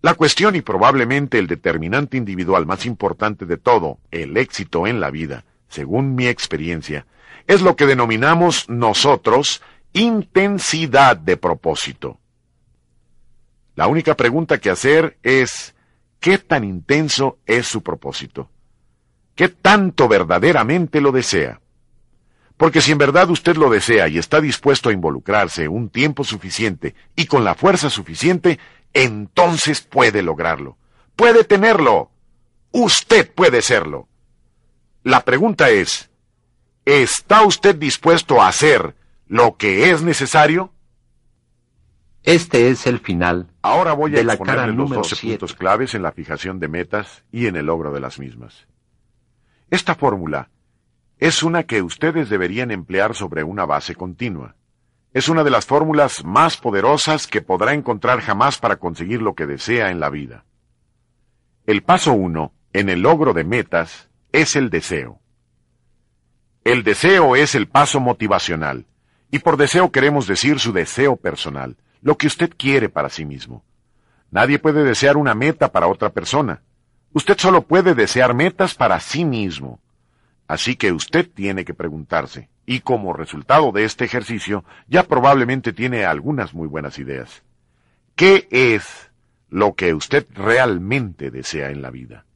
La cuestión y probablemente el determinante individual más importante de todo, el éxito en la vida, según mi experiencia, es lo que denominamos nosotros intensidad de propósito. La única pregunta que hacer es, ¿qué tan intenso es su propósito? ¿Qué tanto verdaderamente lo desea? Porque si en verdad usted lo desea y está dispuesto a involucrarse un tiempo suficiente y con la fuerza suficiente, entonces puede lograrlo. Puede tenerlo. Usted puede serlo. La pregunta es, ¿Está usted dispuesto a hacer lo que es necesario? Este es el final. Ahora voy a de la cara los número 12 siete. puntos claves en la fijación de metas y en el logro de las mismas. Esta fórmula es una que ustedes deberían emplear sobre una base continua. Es una de las fórmulas más poderosas que podrá encontrar jamás para conseguir lo que desea en la vida. El paso uno en el logro de metas es el deseo. El deseo es el paso motivacional, y por deseo queremos decir su deseo personal, lo que usted quiere para sí mismo. Nadie puede desear una meta para otra persona. Usted solo puede desear metas para sí mismo. Así que usted tiene que preguntarse, y como resultado de este ejercicio, ya probablemente tiene algunas muy buenas ideas. ¿Qué es lo que usted realmente desea en la vida?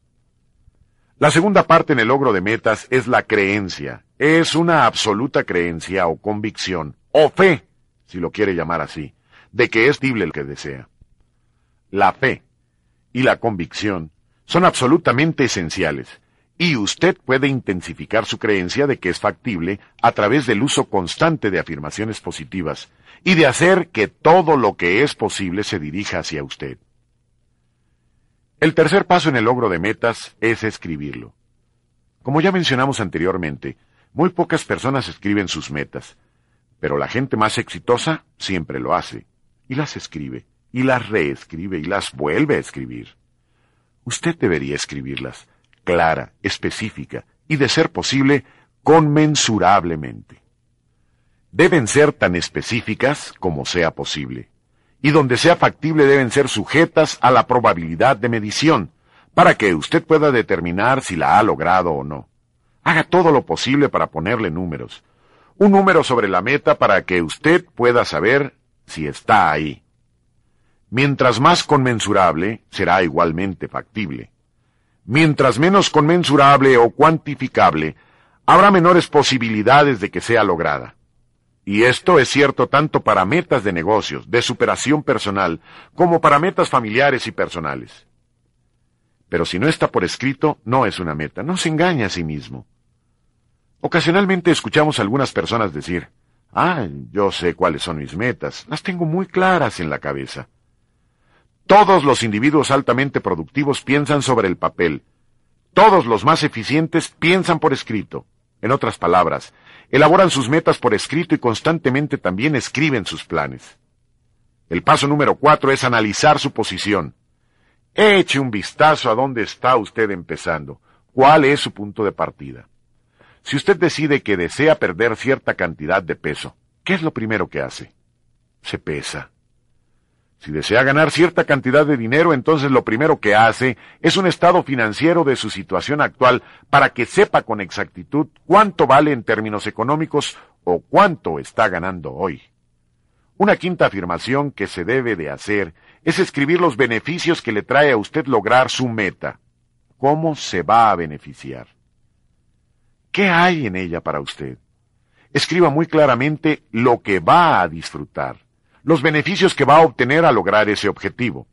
La segunda parte en el logro de metas es la creencia. Es una absoluta creencia o convicción, o fe, si lo quiere llamar así, de que es posible el que desea. La fe y la convicción son absolutamente esenciales, y usted puede intensificar su creencia de que es factible a través del uso constante de afirmaciones positivas y de hacer que todo lo que es posible se dirija hacia usted. El tercer paso en el logro de metas es escribirlo. Como ya mencionamos anteriormente, muy pocas personas escriben sus metas, pero la gente más exitosa siempre lo hace, y las escribe, y las reescribe, y las vuelve a escribir. Usted debería escribirlas, clara, específica, y de ser posible, conmensurablemente. Deben ser tan específicas como sea posible y donde sea factible deben ser sujetas a la probabilidad de medición, para que usted pueda determinar si la ha logrado o no. Haga todo lo posible para ponerle números. Un número sobre la meta para que usted pueda saber si está ahí. Mientras más conmensurable, será igualmente factible. Mientras menos conmensurable o cuantificable, habrá menores posibilidades de que sea lograda. Y esto es cierto tanto para metas de negocios, de superación personal, como para metas familiares y personales. Pero si no está por escrito, no es una meta, no se engaña a sí mismo. Ocasionalmente escuchamos a algunas personas decir, ah, yo sé cuáles son mis metas, las tengo muy claras en la cabeza. Todos los individuos altamente productivos piensan sobre el papel. Todos los más eficientes piensan por escrito. En otras palabras, elaboran sus metas por escrito y constantemente también escriben sus planes. El paso número cuatro es analizar su posición. Eche un vistazo a dónde está usted empezando, cuál es su punto de partida. Si usted decide que desea perder cierta cantidad de peso, ¿qué es lo primero que hace? Se pesa. Si desea ganar cierta cantidad de dinero, entonces lo primero que hace es un estado financiero de su situación actual para que sepa con exactitud cuánto vale en términos económicos o cuánto está ganando hoy. Una quinta afirmación que se debe de hacer es escribir los beneficios que le trae a usted lograr su meta. ¿Cómo se va a beneficiar? ¿Qué hay en ella para usted? Escriba muy claramente lo que va a disfrutar los beneficios que va a obtener al lograr ese objetivo.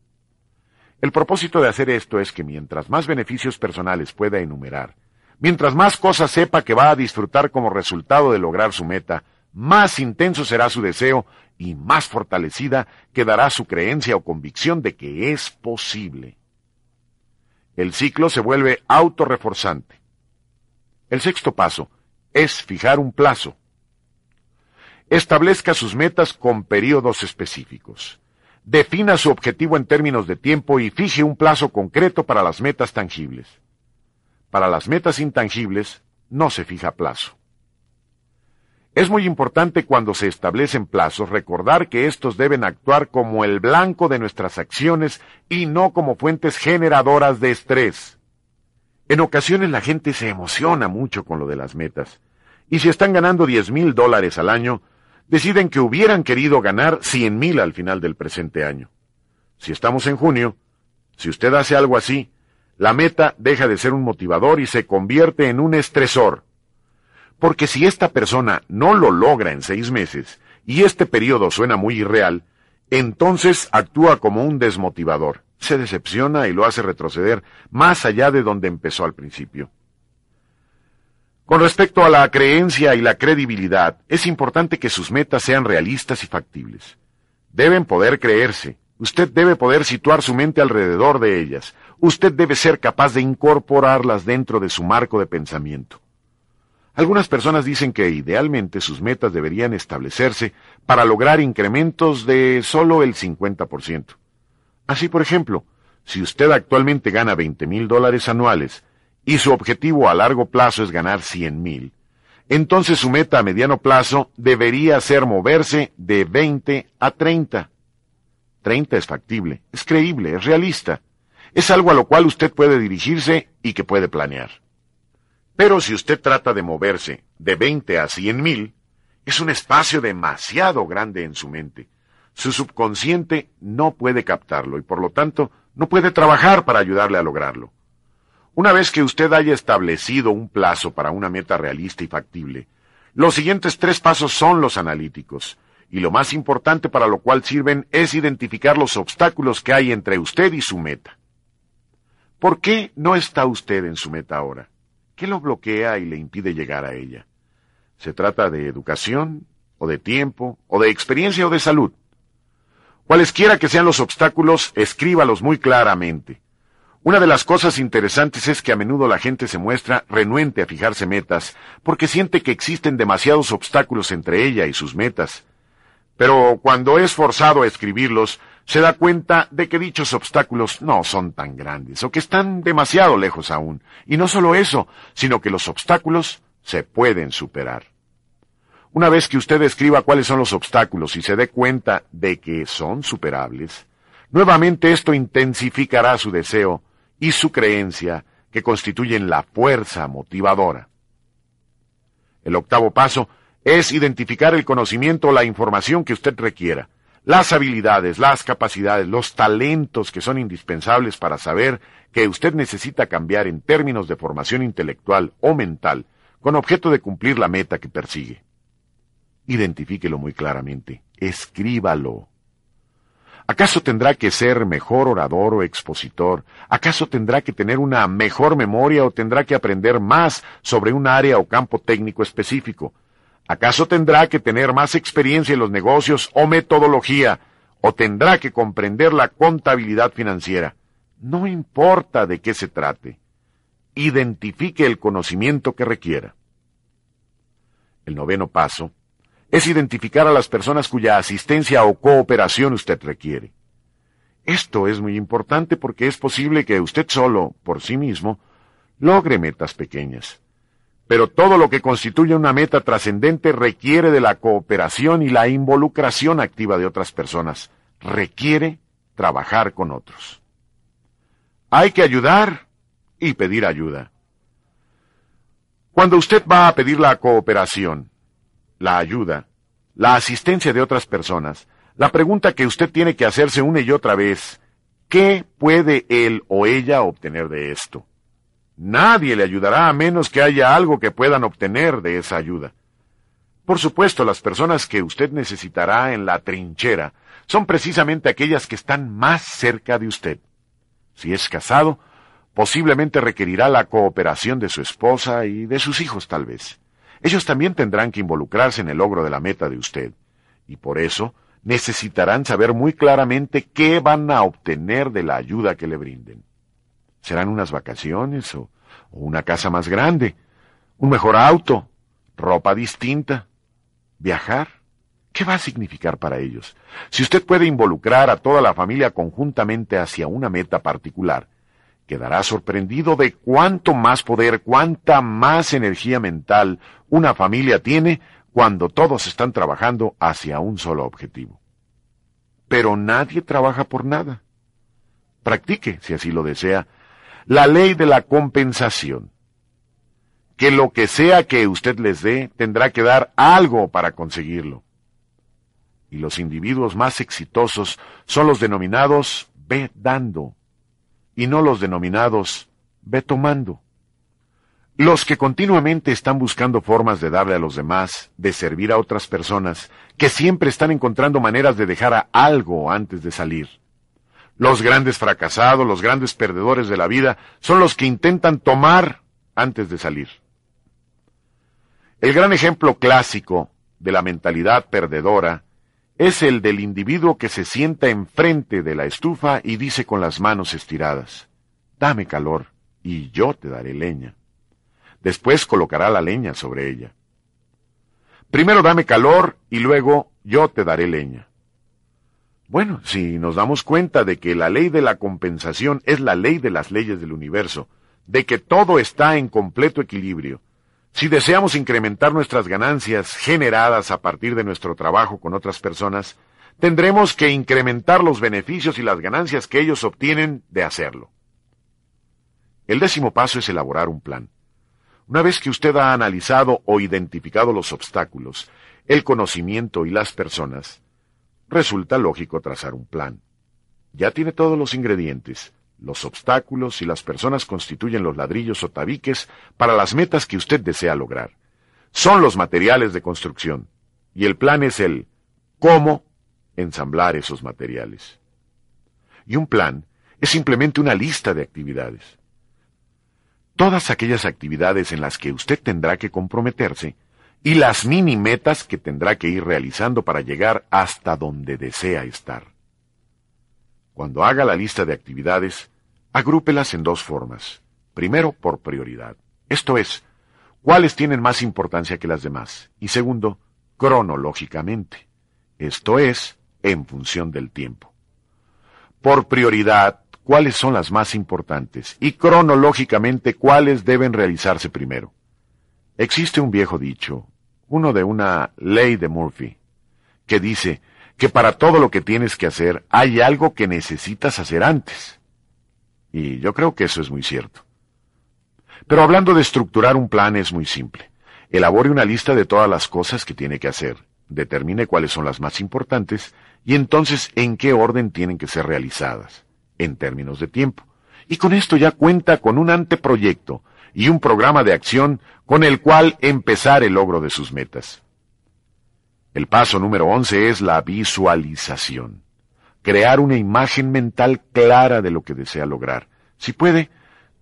El propósito de hacer esto es que mientras más beneficios personales pueda enumerar, mientras más cosas sepa que va a disfrutar como resultado de lograr su meta, más intenso será su deseo y más fortalecida quedará su creencia o convicción de que es posible. El ciclo se vuelve autorreforzante. El sexto paso es fijar un plazo. Establezca sus metas con periodos específicos. Defina su objetivo en términos de tiempo y fije un plazo concreto para las metas tangibles. Para las metas intangibles no se fija plazo. Es muy importante cuando se establecen plazos recordar que estos deben actuar como el blanco de nuestras acciones y no como fuentes generadoras de estrés. En ocasiones la gente se emociona mucho con lo de las metas, y si están ganando diez mil dólares al año, deciden que hubieran querido ganar cien mil al final del presente año. Si estamos en junio, si usted hace algo así, la meta deja de ser un motivador y se convierte en un estresor. Porque si esta persona no lo logra en seis meses, y este periodo suena muy irreal, entonces actúa como un desmotivador, se decepciona y lo hace retroceder más allá de donde empezó al principio. Con respecto a la creencia y la credibilidad, es importante que sus metas sean realistas y factibles. Deben poder creerse. Usted debe poder situar su mente alrededor de ellas. Usted debe ser capaz de incorporarlas dentro de su marco de pensamiento. Algunas personas dicen que idealmente sus metas deberían establecerse para lograr incrementos de solo el 50%. Así, por ejemplo, si usted actualmente gana 20 mil dólares anuales y su objetivo a largo plazo es ganar cien mil, entonces su meta a mediano plazo debería ser moverse de 20 a 30. 30 es factible, es creíble, es realista. Es algo a lo cual usted puede dirigirse y que puede planear. Pero si usted trata de moverse de 20 a cien mil, es un espacio demasiado grande en su mente. Su subconsciente no puede captarlo y por lo tanto no puede trabajar para ayudarle a lograrlo. Una vez que usted haya establecido un plazo para una meta realista y factible, los siguientes tres pasos son los analíticos, y lo más importante para lo cual sirven es identificar los obstáculos que hay entre usted y su meta. ¿Por qué no está usted en su meta ahora? ¿Qué lo bloquea y le impide llegar a ella? ¿Se trata de educación, o de tiempo, o de experiencia o de salud? Cualesquiera que sean los obstáculos, escríbalos muy claramente. Una de las cosas interesantes es que a menudo la gente se muestra renuente a fijarse metas, porque siente que existen demasiados obstáculos entre ella y sus metas. Pero cuando es forzado a escribirlos, se da cuenta de que dichos obstáculos no son tan grandes, o que están demasiado lejos aún. Y no solo eso, sino que los obstáculos se pueden superar. Una vez que usted escriba cuáles son los obstáculos y se dé cuenta de que son superables, nuevamente esto intensificará su deseo y su creencia que constituyen la fuerza motivadora. El octavo paso es identificar el conocimiento o la información que usted requiera, las habilidades, las capacidades, los talentos que son indispensables para saber que usted necesita cambiar en términos de formación intelectual o mental con objeto de cumplir la meta que persigue. Identifíquelo muy claramente, escríbalo. ¿Acaso tendrá que ser mejor orador o expositor? ¿Acaso tendrá que tener una mejor memoria o tendrá que aprender más sobre un área o campo técnico específico? ¿Acaso tendrá que tener más experiencia en los negocios o metodología? ¿O tendrá que comprender la contabilidad financiera? No importa de qué se trate. Identifique el conocimiento que requiera. El noveno paso es identificar a las personas cuya asistencia o cooperación usted requiere. Esto es muy importante porque es posible que usted solo, por sí mismo, logre metas pequeñas. Pero todo lo que constituye una meta trascendente requiere de la cooperación y la involucración activa de otras personas, requiere trabajar con otros. Hay que ayudar y pedir ayuda. Cuando usted va a pedir la cooperación, la ayuda, la asistencia de otras personas, la pregunta que usted tiene que hacerse una y otra vez, ¿qué puede él o ella obtener de esto? Nadie le ayudará a menos que haya algo que puedan obtener de esa ayuda. Por supuesto, las personas que usted necesitará en la trinchera son precisamente aquellas que están más cerca de usted. Si es casado, posiblemente requerirá la cooperación de su esposa y de sus hijos tal vez. Ellos también tendrán que involucrarse en el logro de la meta de usted. Y por eso necesitarán saber muy claramente qué van a obtener de la ayuda que le brinden. ¿Serán unas vacaciones o, o una casa más grande? ¿Un mejor auto? ¿Ropa distinta? ¿Viajar? ¿Qué va a significar para ellos? Si usted puede involucrar a toda la familia conjuntamente hacia una meta particular, quedará sorprendido de cuánto más poder, cuánta más energía mental una familia tiene cuando todos están trabajando hacia un solo objetivo. Pero nadie trabaja por nada. Practique, si así lo desea, la ley de la compensación. Que lo que sea que usted les dé, tendrá que dar algo para conseguirlo y los individuos más exitosos son los denominados ve dando y no los denominados ve tomando. Los que continuamente están buscando formas de darle a los demás, de servir a otras personas, que siempre están encontrando maneras de dejar a algo antes de salir. Los grandes fracasados, los grandes perdedores de la vida, son los que intentan tomar antes de salir. El gran ejemplo clásico de la mentalidad perdedora es el del individuo que se sienta enfrente de la estufa y dice con las manos estiradas, dame calor y yo te daré leña. Después colocará la leña sobre ella. Primero dame calor y luego yo te daré leña. Bueno, si nos damos cuenta de que la ley de la compensación es la ley de las leyes del universo, de que todo está en completo equilibrio, si deseamos incrementar nuestras ganancias generadas a partir de nuestro trabajo con otras personas, tendremos que incrementar los beneficios y las ganancias que ellos obtienen de hacerlo. El décimo paso es elaborar un plan. Una vez que usted ha analizado o identificado los obstáculos, el conocimiento y las personas, resulta lógico trazar un plan. Ya tiene todos los ingredientes, los obstáculos y las personas constituyen los ladrillos o tabiques para las metas que usted desea lograr. Son los materiales de construcción. Y el plan es el cómo ensamblar esos materiales. Y un plan es simplemente una lista de actividades. Todas aquellas actividades en las que usted tendrá que comprometerse y las mini metas que tendrá que ir realizando para llegar hasta donde desea estar. Cuando haga la lista de actividades, agrúpelas en dos formas. Primero, por prioridad. Esto es, cuáles tienen más importancia que las demás. Y segundo, cronológicamente. Esto es, en función del tiempo. Por prioridad, cuáles son las más importantes y cronológicamente cuáles deben realizarse primero. Existe un viejo dicho, uno de una ley de Murphy, que dice que para todo lo que tienes que hacer hay algo que necesitas hacer antes. Y yo creo que eso es muy cierto. Pero hablando de estructurar un plan es muy simple. Elabore una lista de todas las cosas que tiene que hacer, determine cuáles son las más importantes y entonces en qué orden tienen que ser realizadas, en términos de tiempo. Y con esto ya cuenta con un anteproyecto y un programa de acción con el cual empezar el logro de sus metas. El paso número 11 es la visualización. Crear una imagen mental clara de lo que desea lograr. Si puede,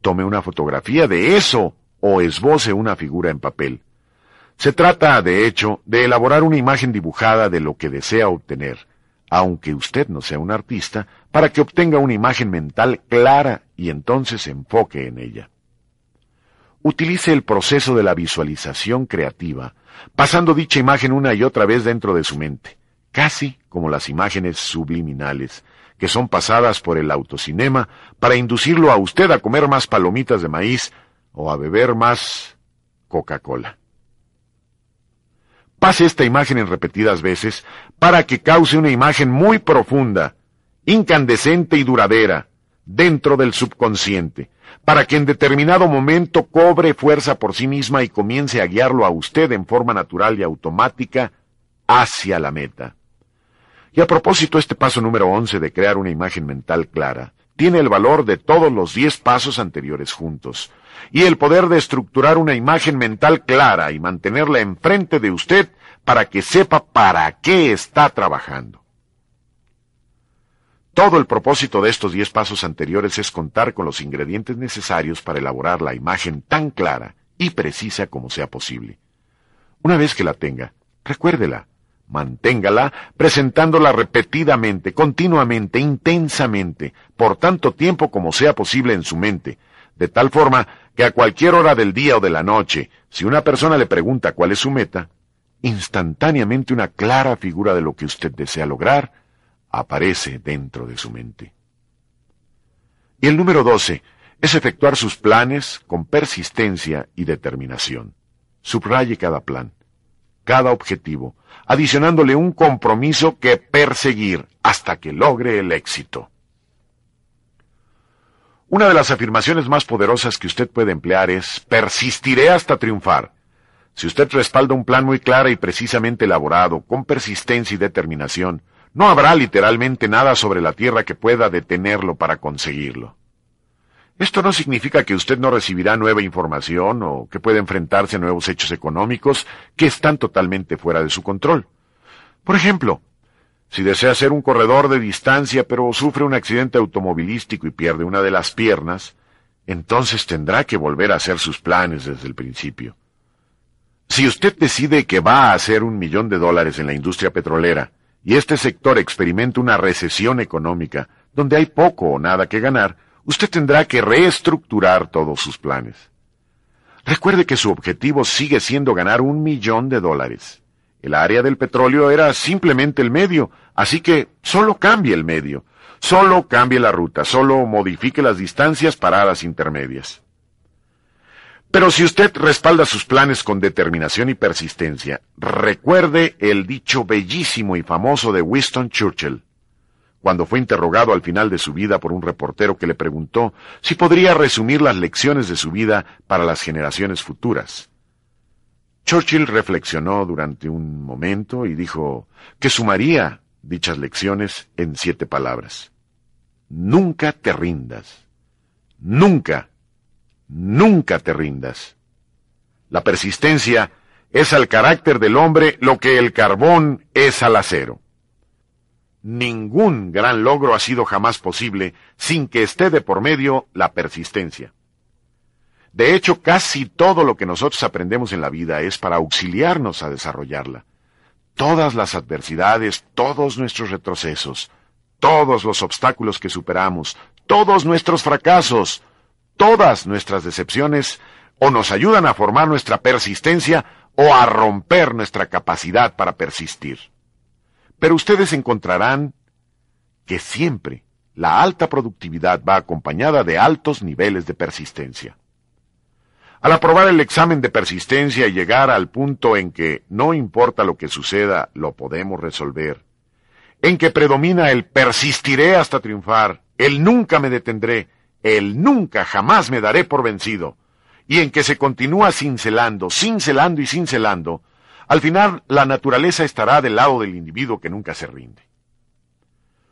tome una fotografía de eso o esboce una figura en papel. Se trata, de hecho, de elaborar una imagen dibujada de lo que desea obtener, aunque usted no sea un artista, para que obtenga una imagen mental clara y entonces se enfoque en ella. Utilice el proceso de la visualización creativa pasando dicha imagen una y otra vez dentro de su mente, casi como las imágenes subliminales, que son pasadas por el autocinema para inducirlo a usted a comer más palomitas de maíz o a beber más Coca-Cola. Pase esta imagen en repetidas veces para que cause una imagen muy profunda, incandescente y duradera, dentro del subconsciente, para que en determinado momento cobre fuerza por sí misma y comience a guiarlo a usted en forma natural y automática hacia la meta. Y a propósito, este paso número 11 de crear una imagen mental clara tiene el valor de todos los diez pasos anteriores juntos, y el poder de estructurar una imagen mental clara y mantenerla enfrente de usted para que sepa para qué está trabajando. Todo el propósito de estos diez pasos anteriores es contar con los ingredientes necesarios para elaborar la imagen tan clara y precisa como sea posible. Una vez que la tenga, recuérdela, manténgala presentándola repetidamente, continuamente, intensamente, por tanto tiempo como sea posible en su mente, de tal forma que a cualquier hora del día o de la noche, si una persona le pregunta cuál es su meta, instantáneamente una clara figura de lo que usted desea lograr aparece dentro de su mente. Y el número 12 es efectuar sus planes con persistencia y determinación. Subraye cada plan, cada objetivo, adicionándole un compromiso que perseguir hasta que logre el éxito. Una de las afirmaciones más poderosas que usted puede emplear es persistiré hasta triunfar. Si usted respalda un plan muy claro y precisamente elaborado, con persistencia y determinación, no habrá literalmente nada sobre la tierra que pueda detenerlo para conseguirlo. Esto no significa que usted no recibirá nueva información o que pueda enfrentarse a nuevos hechos económicos que están totalmente fuera de su control. Por ejemplo, si desea ser un corredor de distancia pero sufre un accidente automovilístico y pierde una de las piernas, entonces tendrá que volver a hacer sus planes desde el principio. Si usted decide que va a hacer un millón de dólares en la industria petrolera y este sector experimenta una recesión económica donde hay poco o nada que ganar, usted tendrá que reestructurar todos sus planes. Recuerde que su objetivo sigue siendo ganar un millón de dólares. El área del petróleo era simplemente el medio, así que solo cambie el medio, solo cambie la ruta, solo modifique las distancias paradas intermedias. Pero si usted respalda sus planes con determinación y persistencia, recuerde el dicho bellísimo y famoso de Winston Churchill, cuando fue interrogado al final de su vida por un reportero que le preguntó si podría resumir las lecciones de su vida para las generaciones futuras. Churchill reflexionó durante un momento y dijo que sumaría dichas lecciones en siete palabras. Nunca te rindas. Nunca, nunca te rindas. La persistencia es al carácter del hombre lo que el carbón es al acero. Ningún gran logro ha sido jamás posible sin que esté de por medio la persistencia. De hecho, casi todo lo que nosotros aprendemos en la vida es para auxiliarnos a desarrollarla. Todas las adversidades, todos nuestros retrocesos, todos los obstáculos que superamos, todos nuestros fracasos, todas nuestras decepciones, o nos ayudan a formar nuestra persistencia o a romper nuestra capacidad para persistir. Pero ustedes encontrarán que siempre la alta productividad va acompañada de altos niveles de persistencia. Al aprobar el examen de persistencia y llegar al punto en que no importa lo que suceda, lo podemos resolver, en que predomina el persistiré hasta triunfar, el nunca me detendré, el nunca jamás me daré por vencido, y en que se continúa cincelando, cincelando y cincelando, al final la naturaleza estará del lado del individuo que nunca se rinde.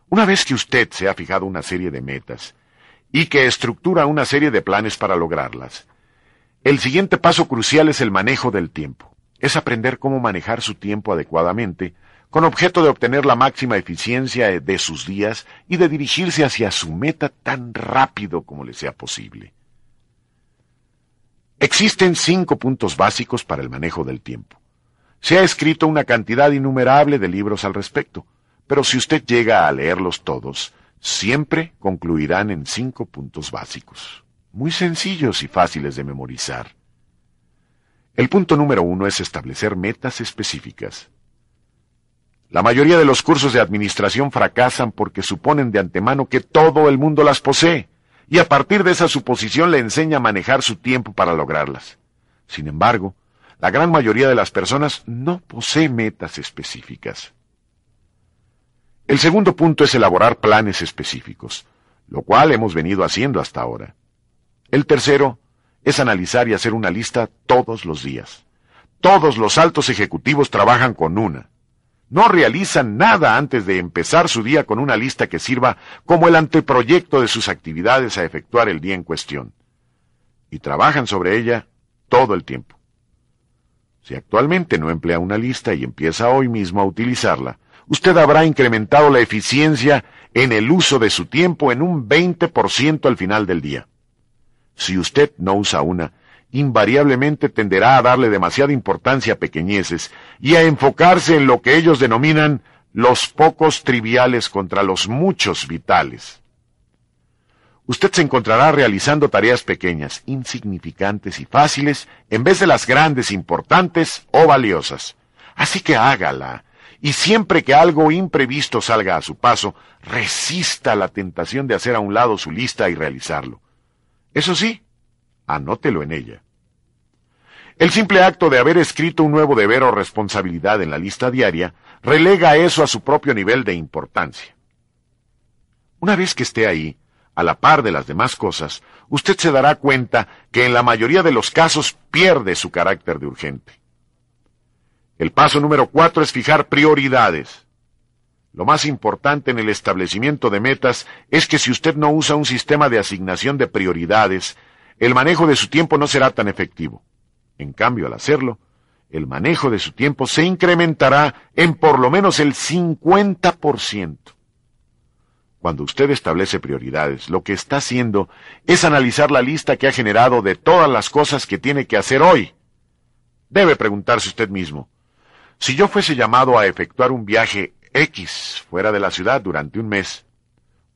Una vez que usted se ha fijado una serie de metas y que estructura una serie de planes para lograrlas, el siguiente paso crucial es el manejo del tiempo. Es aprender cómo manejar su tiempo adecuadamente, con objeto de obtener la máxima eficiencia de sus días y de dirigirse hacia su meta tan rápido como le sea posible. Existen cinco puntos básicos para el manejo del tiempo. Se ha escrito una cantidad innumerable de libros al respecto, pero si usted llega a leerlos todos, siempre concluirán en cinco puntos básicos muy sencillos y fáciles de memorizar. El punto número uno es establecer metas específicas. La mayoría de los cursos de administración fracasan porque suponen de antemano que todo el mundo las posee, y a partir de esa suposición le enseña a manejar su tiempo para lograrlas. Sin embargo, La gran mayoría de las personas no posee metas específicas. El segundo punto es elaborar planes específicos, lo cual hemos venido haciendo hasta ahora. El tercero es analizar y hacer una lista todos los días. Todos los altos ejecutivos trabajan con una. No realizan nada antes de empezar su día con una lista que sirva como el anteproyecto de sus actividades a efectuar el día en cuestión. Y trabajan sobre ella todo el tiempo. Si actualmente no emplea una lista y empieza hoy mismo a utilizarla, usted habrá incrementado la eficiencia en el uso de su tiempo en un 20% al final del día. Si usted no usa una, invariablemente tenderá a darle demasiada importancia a pequeñeces y a enfocarse en lo que ellos denominan los pocos triviales contra los muchos vitales. Usted se encontrará realizando tareas pequeñas, insignificantes y fáciles en vez de las grandes, importantes o valiosas. Así que hágala, y siempre que algo imprevisto salga a su paso, resista la tentación de hacer a un lado su lista y realizarlo. Eso sí, anótelo en ella. El simple acto de haber escrito un nuevo deber o responsabilidad en la lista diaria relega eso a su propio nivel de importancia. Una vez que esté ahí, a la par de las demás cosas, usted se dará cuenta que en la mayoría de los casos pierde su carácter de urgente. El paso número cuatro es fijar prioridades. Lo más importante en el establecimiento de metas es que si usted no usa un sistema de asignación de prioridades, el manejo de su tiempo no será tan efectivo. En cambio, al hacerlo, el manejo de su tiempo se incrementará en por lo menos el 50%. Cuando usted establece prioridades, lo que está haciendo es analizar la lista que ha generado de todas las cosas que tiene que hacer hoy. Debe preguntarse usted mismo, si yo fuese llamado a efectuar un viaje X fuera de la ciudad durante un mes,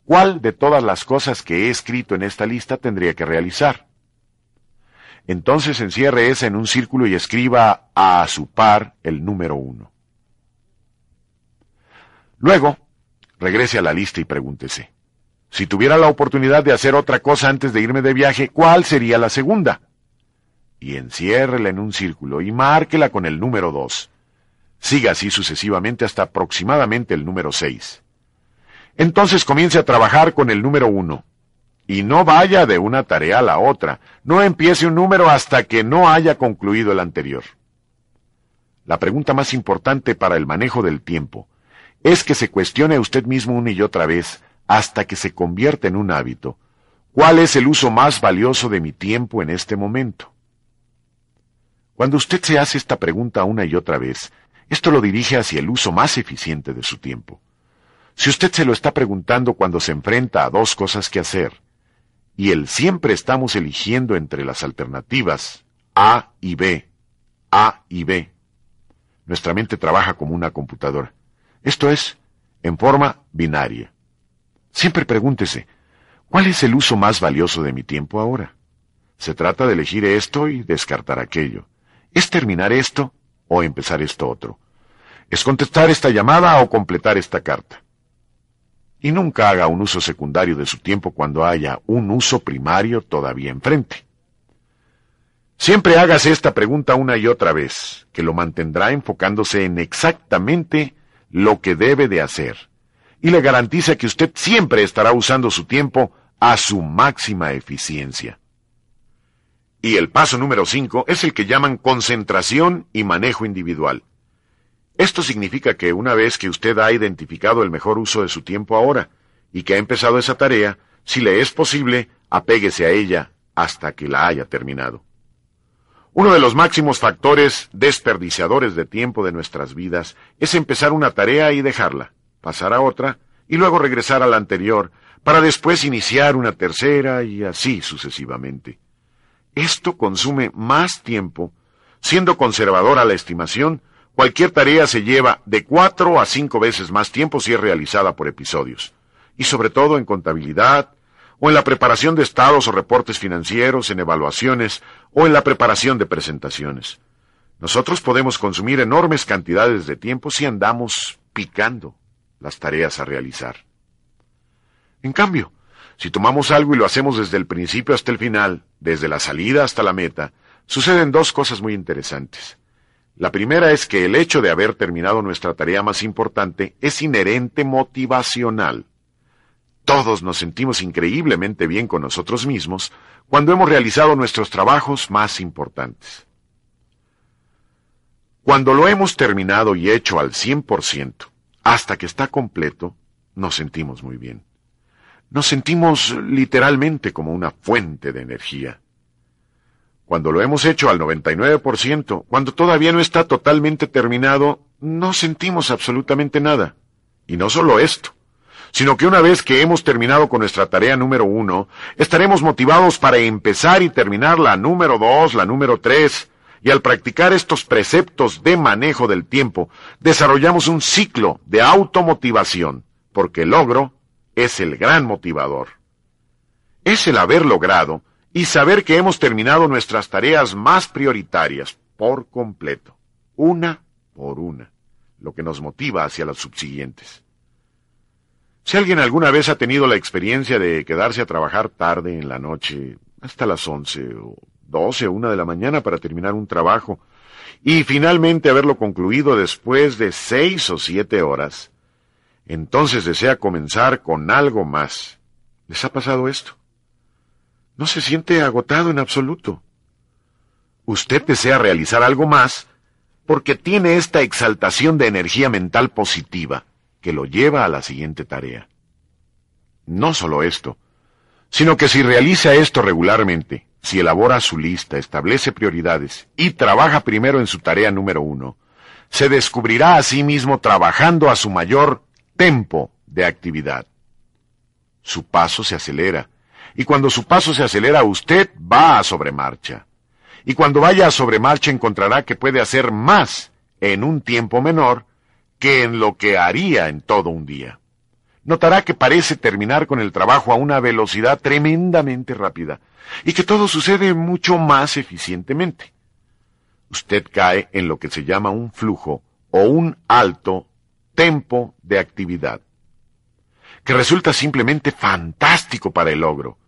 ¿cuál de todas las cosas que he escrito en esta lista tendría que realizar? Entonces encierre esa en un círculo y escriba a su par el número uno. Luego, regrese a la lista y pregúntese, si tuviera la oportunidad de hacer otra cosa antes de irme de viaje, ¿cuál sería la segunda? Y enciérrela en un círculo y márquela con el número dos. Siga así sucesivamente hasta aproximadamente el número 6. Entonces comience a trabajar con el número 1. Y no vaya de una tarea a la otra. No empiece un número hasta que no haya concluido el anterior. La pregunta más importante para el manejo del tiempo es que se cuestione usted mismo una y otra vez hasta que se convierta en un hábito. ¿Cuál es el uso más valioso de mi tiempo en este momento? Cuando usted se hace esta pregunta una y otra vez, esto lo dirige hacia el uso más eficiente de su tiempo. Si usted se lo está preguntando cuando se enfrenta a dos cosas que hacer, y el siempre estamos eligiendo entre las alternativas A y B, A y B, nuestra mente trabaja como una computadora. Esto es, en forma binaria. Siempre pregúntese, ¿cuál es el uso más valioso de mi tiempo ahora? Se trata de elegir esto y descartar aquello. Es terminar esto o empezar esto otro. Es contestar esta llamada o completar esta carta. Y nunca haga un uso secundario de su tiempo cuando haya un uso primario todavía enfrente. Siempre hágase esta pregunta una y otra vez, que lo mantendrá enfocándose en exactamente lo que debe de hacer, y le garantiza que usted siempre estará usando su tiempo a su máxima eficiencia. Y el paso número 5 es el que llaman concentración y manejo individual. Esto significa que una vez que usted ha identificado el mejor uso de su tiempo ahora y que ha empezado esa tarea, si le es posible, apéguese a ella hasta que la haya terminado. Uno de los máximos factores desperdiciadores de tiempo de nuestras vidas es empezar una tarea y dejarla, pasar a otra y luego regresar a la anterior, para después iniciar una tercera y así sucesivamente. Esto consume más tiempo. Siendo conservadora la estimación, cualquier tarea se lleva de cuatro a cinco veces más tiempo si es realizada por episodios. Y sobre todo en contabilidad, o en la preparación de estados o reportes financieros, en evaluaciones, o en la preparación de presentaciones. Nosotros podemos consumir enormes cantidades de tiempo si andamos picando las tareas a realizar. En cambio, si tomamos algo y lo hacemos desde el principio hasta el final, desde la salida hasta la meta, suceden dos cosas muy interesantes. La primera es que el hecho de haber terminado nuestra tarea más importante es inherente motivacional. Todos nos sentimos increíblemente bien con nosotros mismos cuando hemos realizado nuestros trabajos más importantes. Cuando lo hemos terminado y hecho al 100%, hasta que está completo, nos sentimos muy bien. Nos sentimos literalmente como una fuente de energía. Cuando lo hemos hecho al 99%, cuando todavía no está totalmente terminado, no sentimos absolutamente nada. Y no solo esto, sino que una vez que hemos terminado con nuestra tarea número uno, estaremos motivados para empezar y terminar la número dos, la número tres, y al practicar estos preceptos de manejo del tiempo, desarrollamos un ciclo de automotivación, porque el logro es el gran motivador. Es el haber logrado y saber que hemos terminado nuestras tareas más prioritarias por completo, una por una, lo que nos motiva hacia las subsiguientes. Si alguien alguna vez ha tenido la experiencia de quedarse a trabajar tarde en la noche, hasta las once o doce una de la mañana para terminar un trabajo, y finalmente haberlo concluido después de seis o siete horas, entonces desea comenzar con algo más. ¿Les ha pasado esto? No se siente agotado en absoluto. Usted desea realizar algo más porque tiene esta exaltación de energía mental positiva que lo lleva a la siguiente tarea. No solo esto, sino que si realiza esto regularmente, si elabora su lista, establece prioridades y trabaja primero en su tarea número uno, se descubrirá a sí mismo trabajando a su mayor tempo de actividad. Su paso se acelera y cuando su paso se acelera, usted va a sobremarcha. Y cuando vaya a sobremarcha encontrará que puede hacer más en un tiempo menor que en lo que haría en todo un día. Notará que parece terminar con el trabajo a una velocidad tremendamente rápida y que todo sucede mucho más eficientemente. Usted cae en lo que se llama un flujo o un alto tempo de actividad, que resulta simplemente fantástico para el logro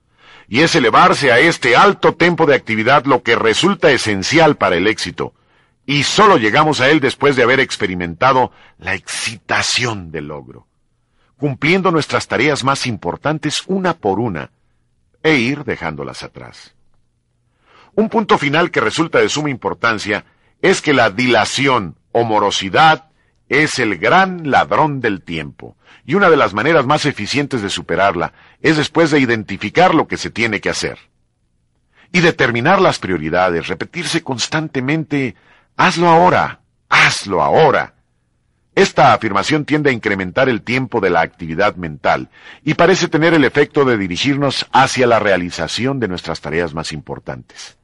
y es elevarse a este alto tempo de actividad lo que resulta esencial para el éxito, y solo llegamos a él después de haber experimentado la excitación del logro, cumpliendo nuestras tareas más importantes una por una, e ir dejándolas atrás. Un punto final que resulta de suma importancia es que la dilación o morosidad es el gran ladrón del tiempo, y una de las maneras más eficientes de superarla es después de identificar lo que se tiene que hacer. Y determinar las prioridades, repetirse constantemente, hazlo ahora, hazlo ahora. Esta afirmación tiende a incrementar el tiempo de la actividad mental y parece tener el efecto de dirigirnos hacia la realización de nuestras tareas más importantes.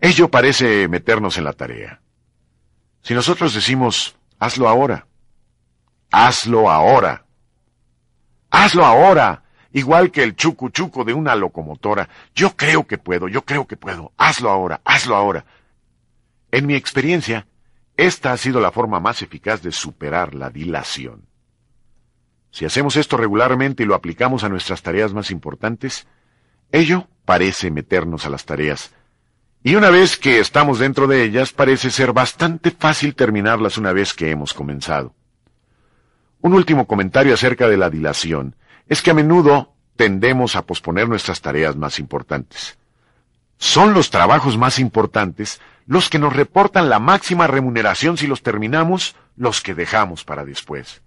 Ello parece meternos en la tarea. Si nosotros decimos, Hazlo ahora. Hazlo ahora. Hazlo ahora. Igual que el chucu chuco de una locomotora. Yo creo que puedo, yo creo que puedo. Hazlo ahora, hazlo ahora. En mi experiencia, esta ha sido la forma más eficaz de superar la dilación. Si hacemos esto regularmente y lo aplicamos a nuestras tareas más importantes, ello parece meternos a las tareas y una vez que estamos dentro de ellas, parece ser bastante fácil terminarlas una vez que hemos comenzado. Un último comentario acerca de la dilación es que a menudo tendemos a posponer nuestras tareas más importantes. Son los trabajos más importantes los que nos reportan la máxima remuneración si los terminamos, los que dejamos para después.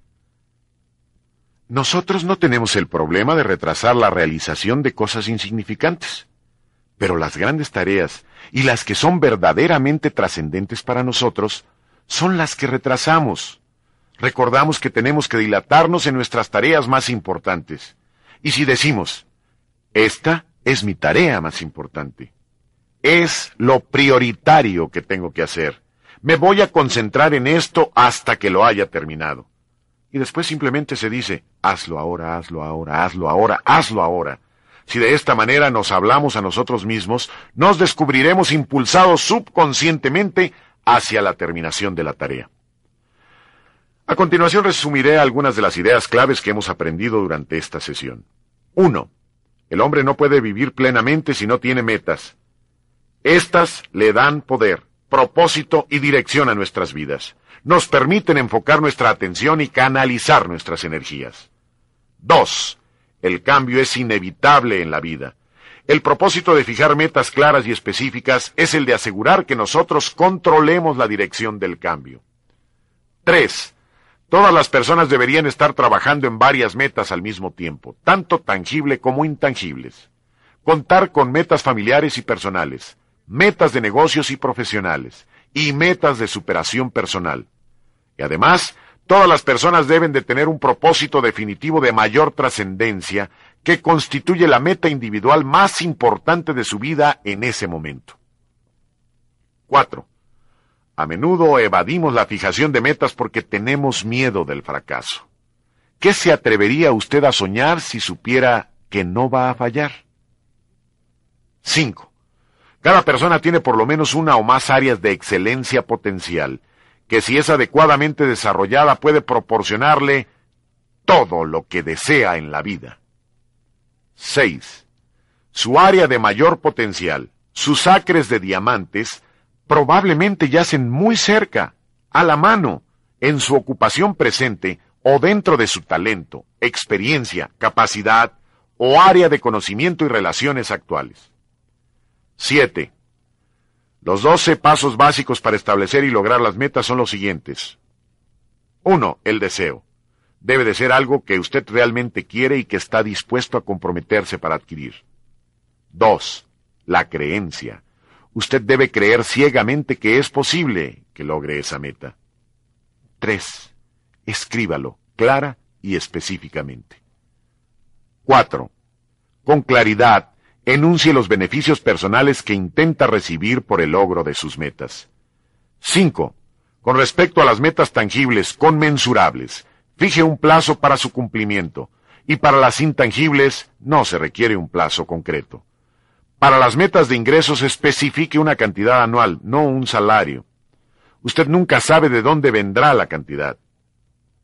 Nosotros no tenemos el problema de retrasar la realización de cosas insignificantes. Pero las grandes tareas y las que son verdaderamente trascendentes para nosotros son las que retrasamos. Recordamos que tenemos que dilatarnos en nuestras tareas más importantes. Y si decimos, esta es mi tarea más importante, es lo prioritario que tengo que hacer, me voy a concentrar en esto hasta que lo haya terminado. Y después simplemente se dice, hazlo ahora, hazlo ahora, hazlo ahora, hazlo ahora. Si de esta manera nos hablamos a nosotros mismos, nos descubriremos impulsados subconscientemente hacia la terminación de la tarea. A continuación resumiré algunas de las ideas claves que hemos aprendido durante esta sesión. 1. El hombre no puede vivir plenamente si no tiene metas. Estas le dan poder, propósito y dirección a nuestras vidas. Nos permiten enfocar nuestra atención y canalizar nuestras energías. 2. El cambio es inevitable en la vida. El propósito de fijar metas claras y específicas es el de asegurar que nosotros controlemos la dirección del cambio. 3. Todas las personas deberían estar trabajando en varias metas al mismo tiempo, tanto tangible como intangibles. Contar con metas familiares y personales, metas de negocios y profesionales, y metas de superación personal. Y además, todas las personas deben de tener un propósito definitivo de mayor trascendencia que constituye la meta individual más importante de su vida en ese momento. 4. A menudo evadimos la fijación de metas porque tenemos miedo del fracaso. ¿Qué se atrevería usted a soñar si supiera que no va a fallar? 5. Cada persona tiene por lo menos una o más áreas de excelencia potencial, que si es adecuadamente desarrollada puede proporcionarle todo lo que desea en la vida. 6. Su área de mayor potencial, sus acres de diamantes, probablemente yacen muy cerca, a la mano, en su ocupación presente o dentro de su talento, experiencia, capacidad o área de conocimiento y relaciones actuales. 7. Los doce pasos básicos para establecer y lograr las metas son los siguientes. 1. El deseo. Debe de ser algo que usted realmente quiere y que está dispuesto a comprometerse para adquirir. 2. La creencia. Usted debe creer ciegamente que es posible que logre esa meta. 3. Escríbalo, clara y específicamente. 4. Con claridad, enuncie los beneficios personales que intenta recibir por el logro de sus metas. 5. Con respecto a las metas tangibles, conmensurables, fije un plazo para su cumplimiento, y para las intangibles no se requiere un plazo concreto. Para las metas de ingresos especifique una cantidad anual, no un salario. Usted nunca sabe de dónde vendrá la cantidad.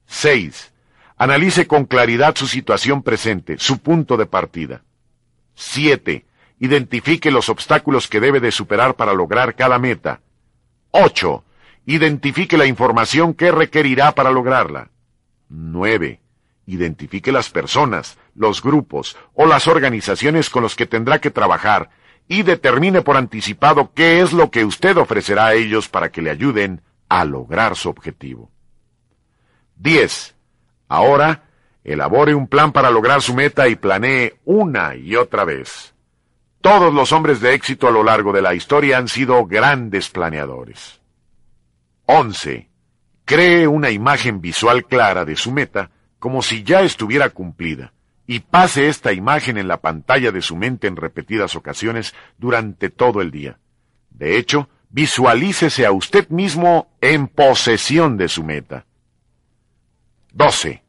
6. Analice con claridad su situación presente, su punto de partida. 7. Identifique los obstáculos que debe de superar para lograr cada meta. 8. Identifique la información que requerirá para lograrla. 9. Identifique las personas, los grupos o las organizaciones con los que tendrá que trabajar y determine por anticipado qué es lo que usted ofrecerá a ellos para que le ayuden a lograr su objetivo. 10. Ahora, elabore un plan para lograr su meta y planee una y otra vez. Todos los hombres de éxito a lo largo de la historia han sido grandes planeadores. 11. Cree una imagen visual clara de su meta como si ya estuviera cumplida y pase esta imagen en la pantalla de su mente en repetidas ocasiones durante todo el día. De hecho, visualícese a usted mismo en posesión de su meta. 12.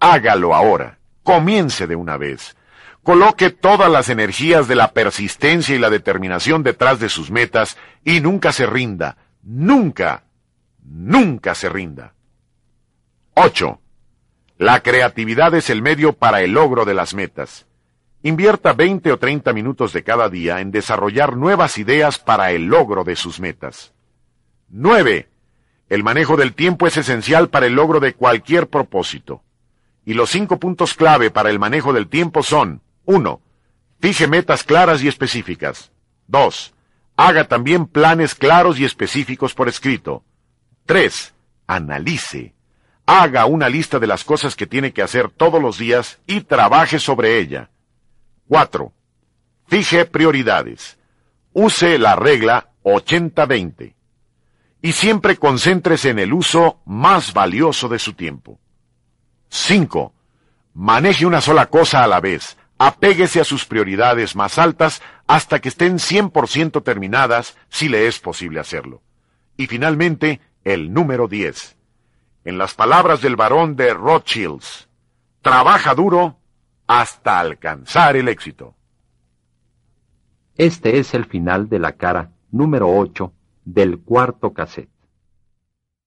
Hágalo ahora. Comience de una vez. Coloque todas las energías de la persistencia y la determinación detrás de sus metas y nunca se rinda. Nunca nunca se rinda. 8. La creatividad es el medio para el logro de las metas. Invierta 20 o 30 minutos de cada día en desarrollar nuevas ideas para el logro de sus metas. 9. El manejo del tiempo es esencial para el logro de cualquier propósito. Y los cinco puntos clave para el manejo del tiempo son 1. Fije metas claras y específicas. 2. Haga también planes claros y específicos por escrito. 3. Analice. Haga una lista de las cosas que tiene que hacer todos los días y trabaje sobre ella. 4. Fije prioridades. Use la regla 80-20. Y siempre concéntrese en el uso más valioso de su tiempo. 5. Maneje una sola cosa a la vez. Apéguese a sus prioridades más altas hasta que estén 100% terminadas si le es posible hacerlo. Y finalmente, el número 10. En las palabras del barón de Rothschilds, trabaja duro hasta alcanzar el éxito. Este es el final de la cara número 8 del cuarto cassette.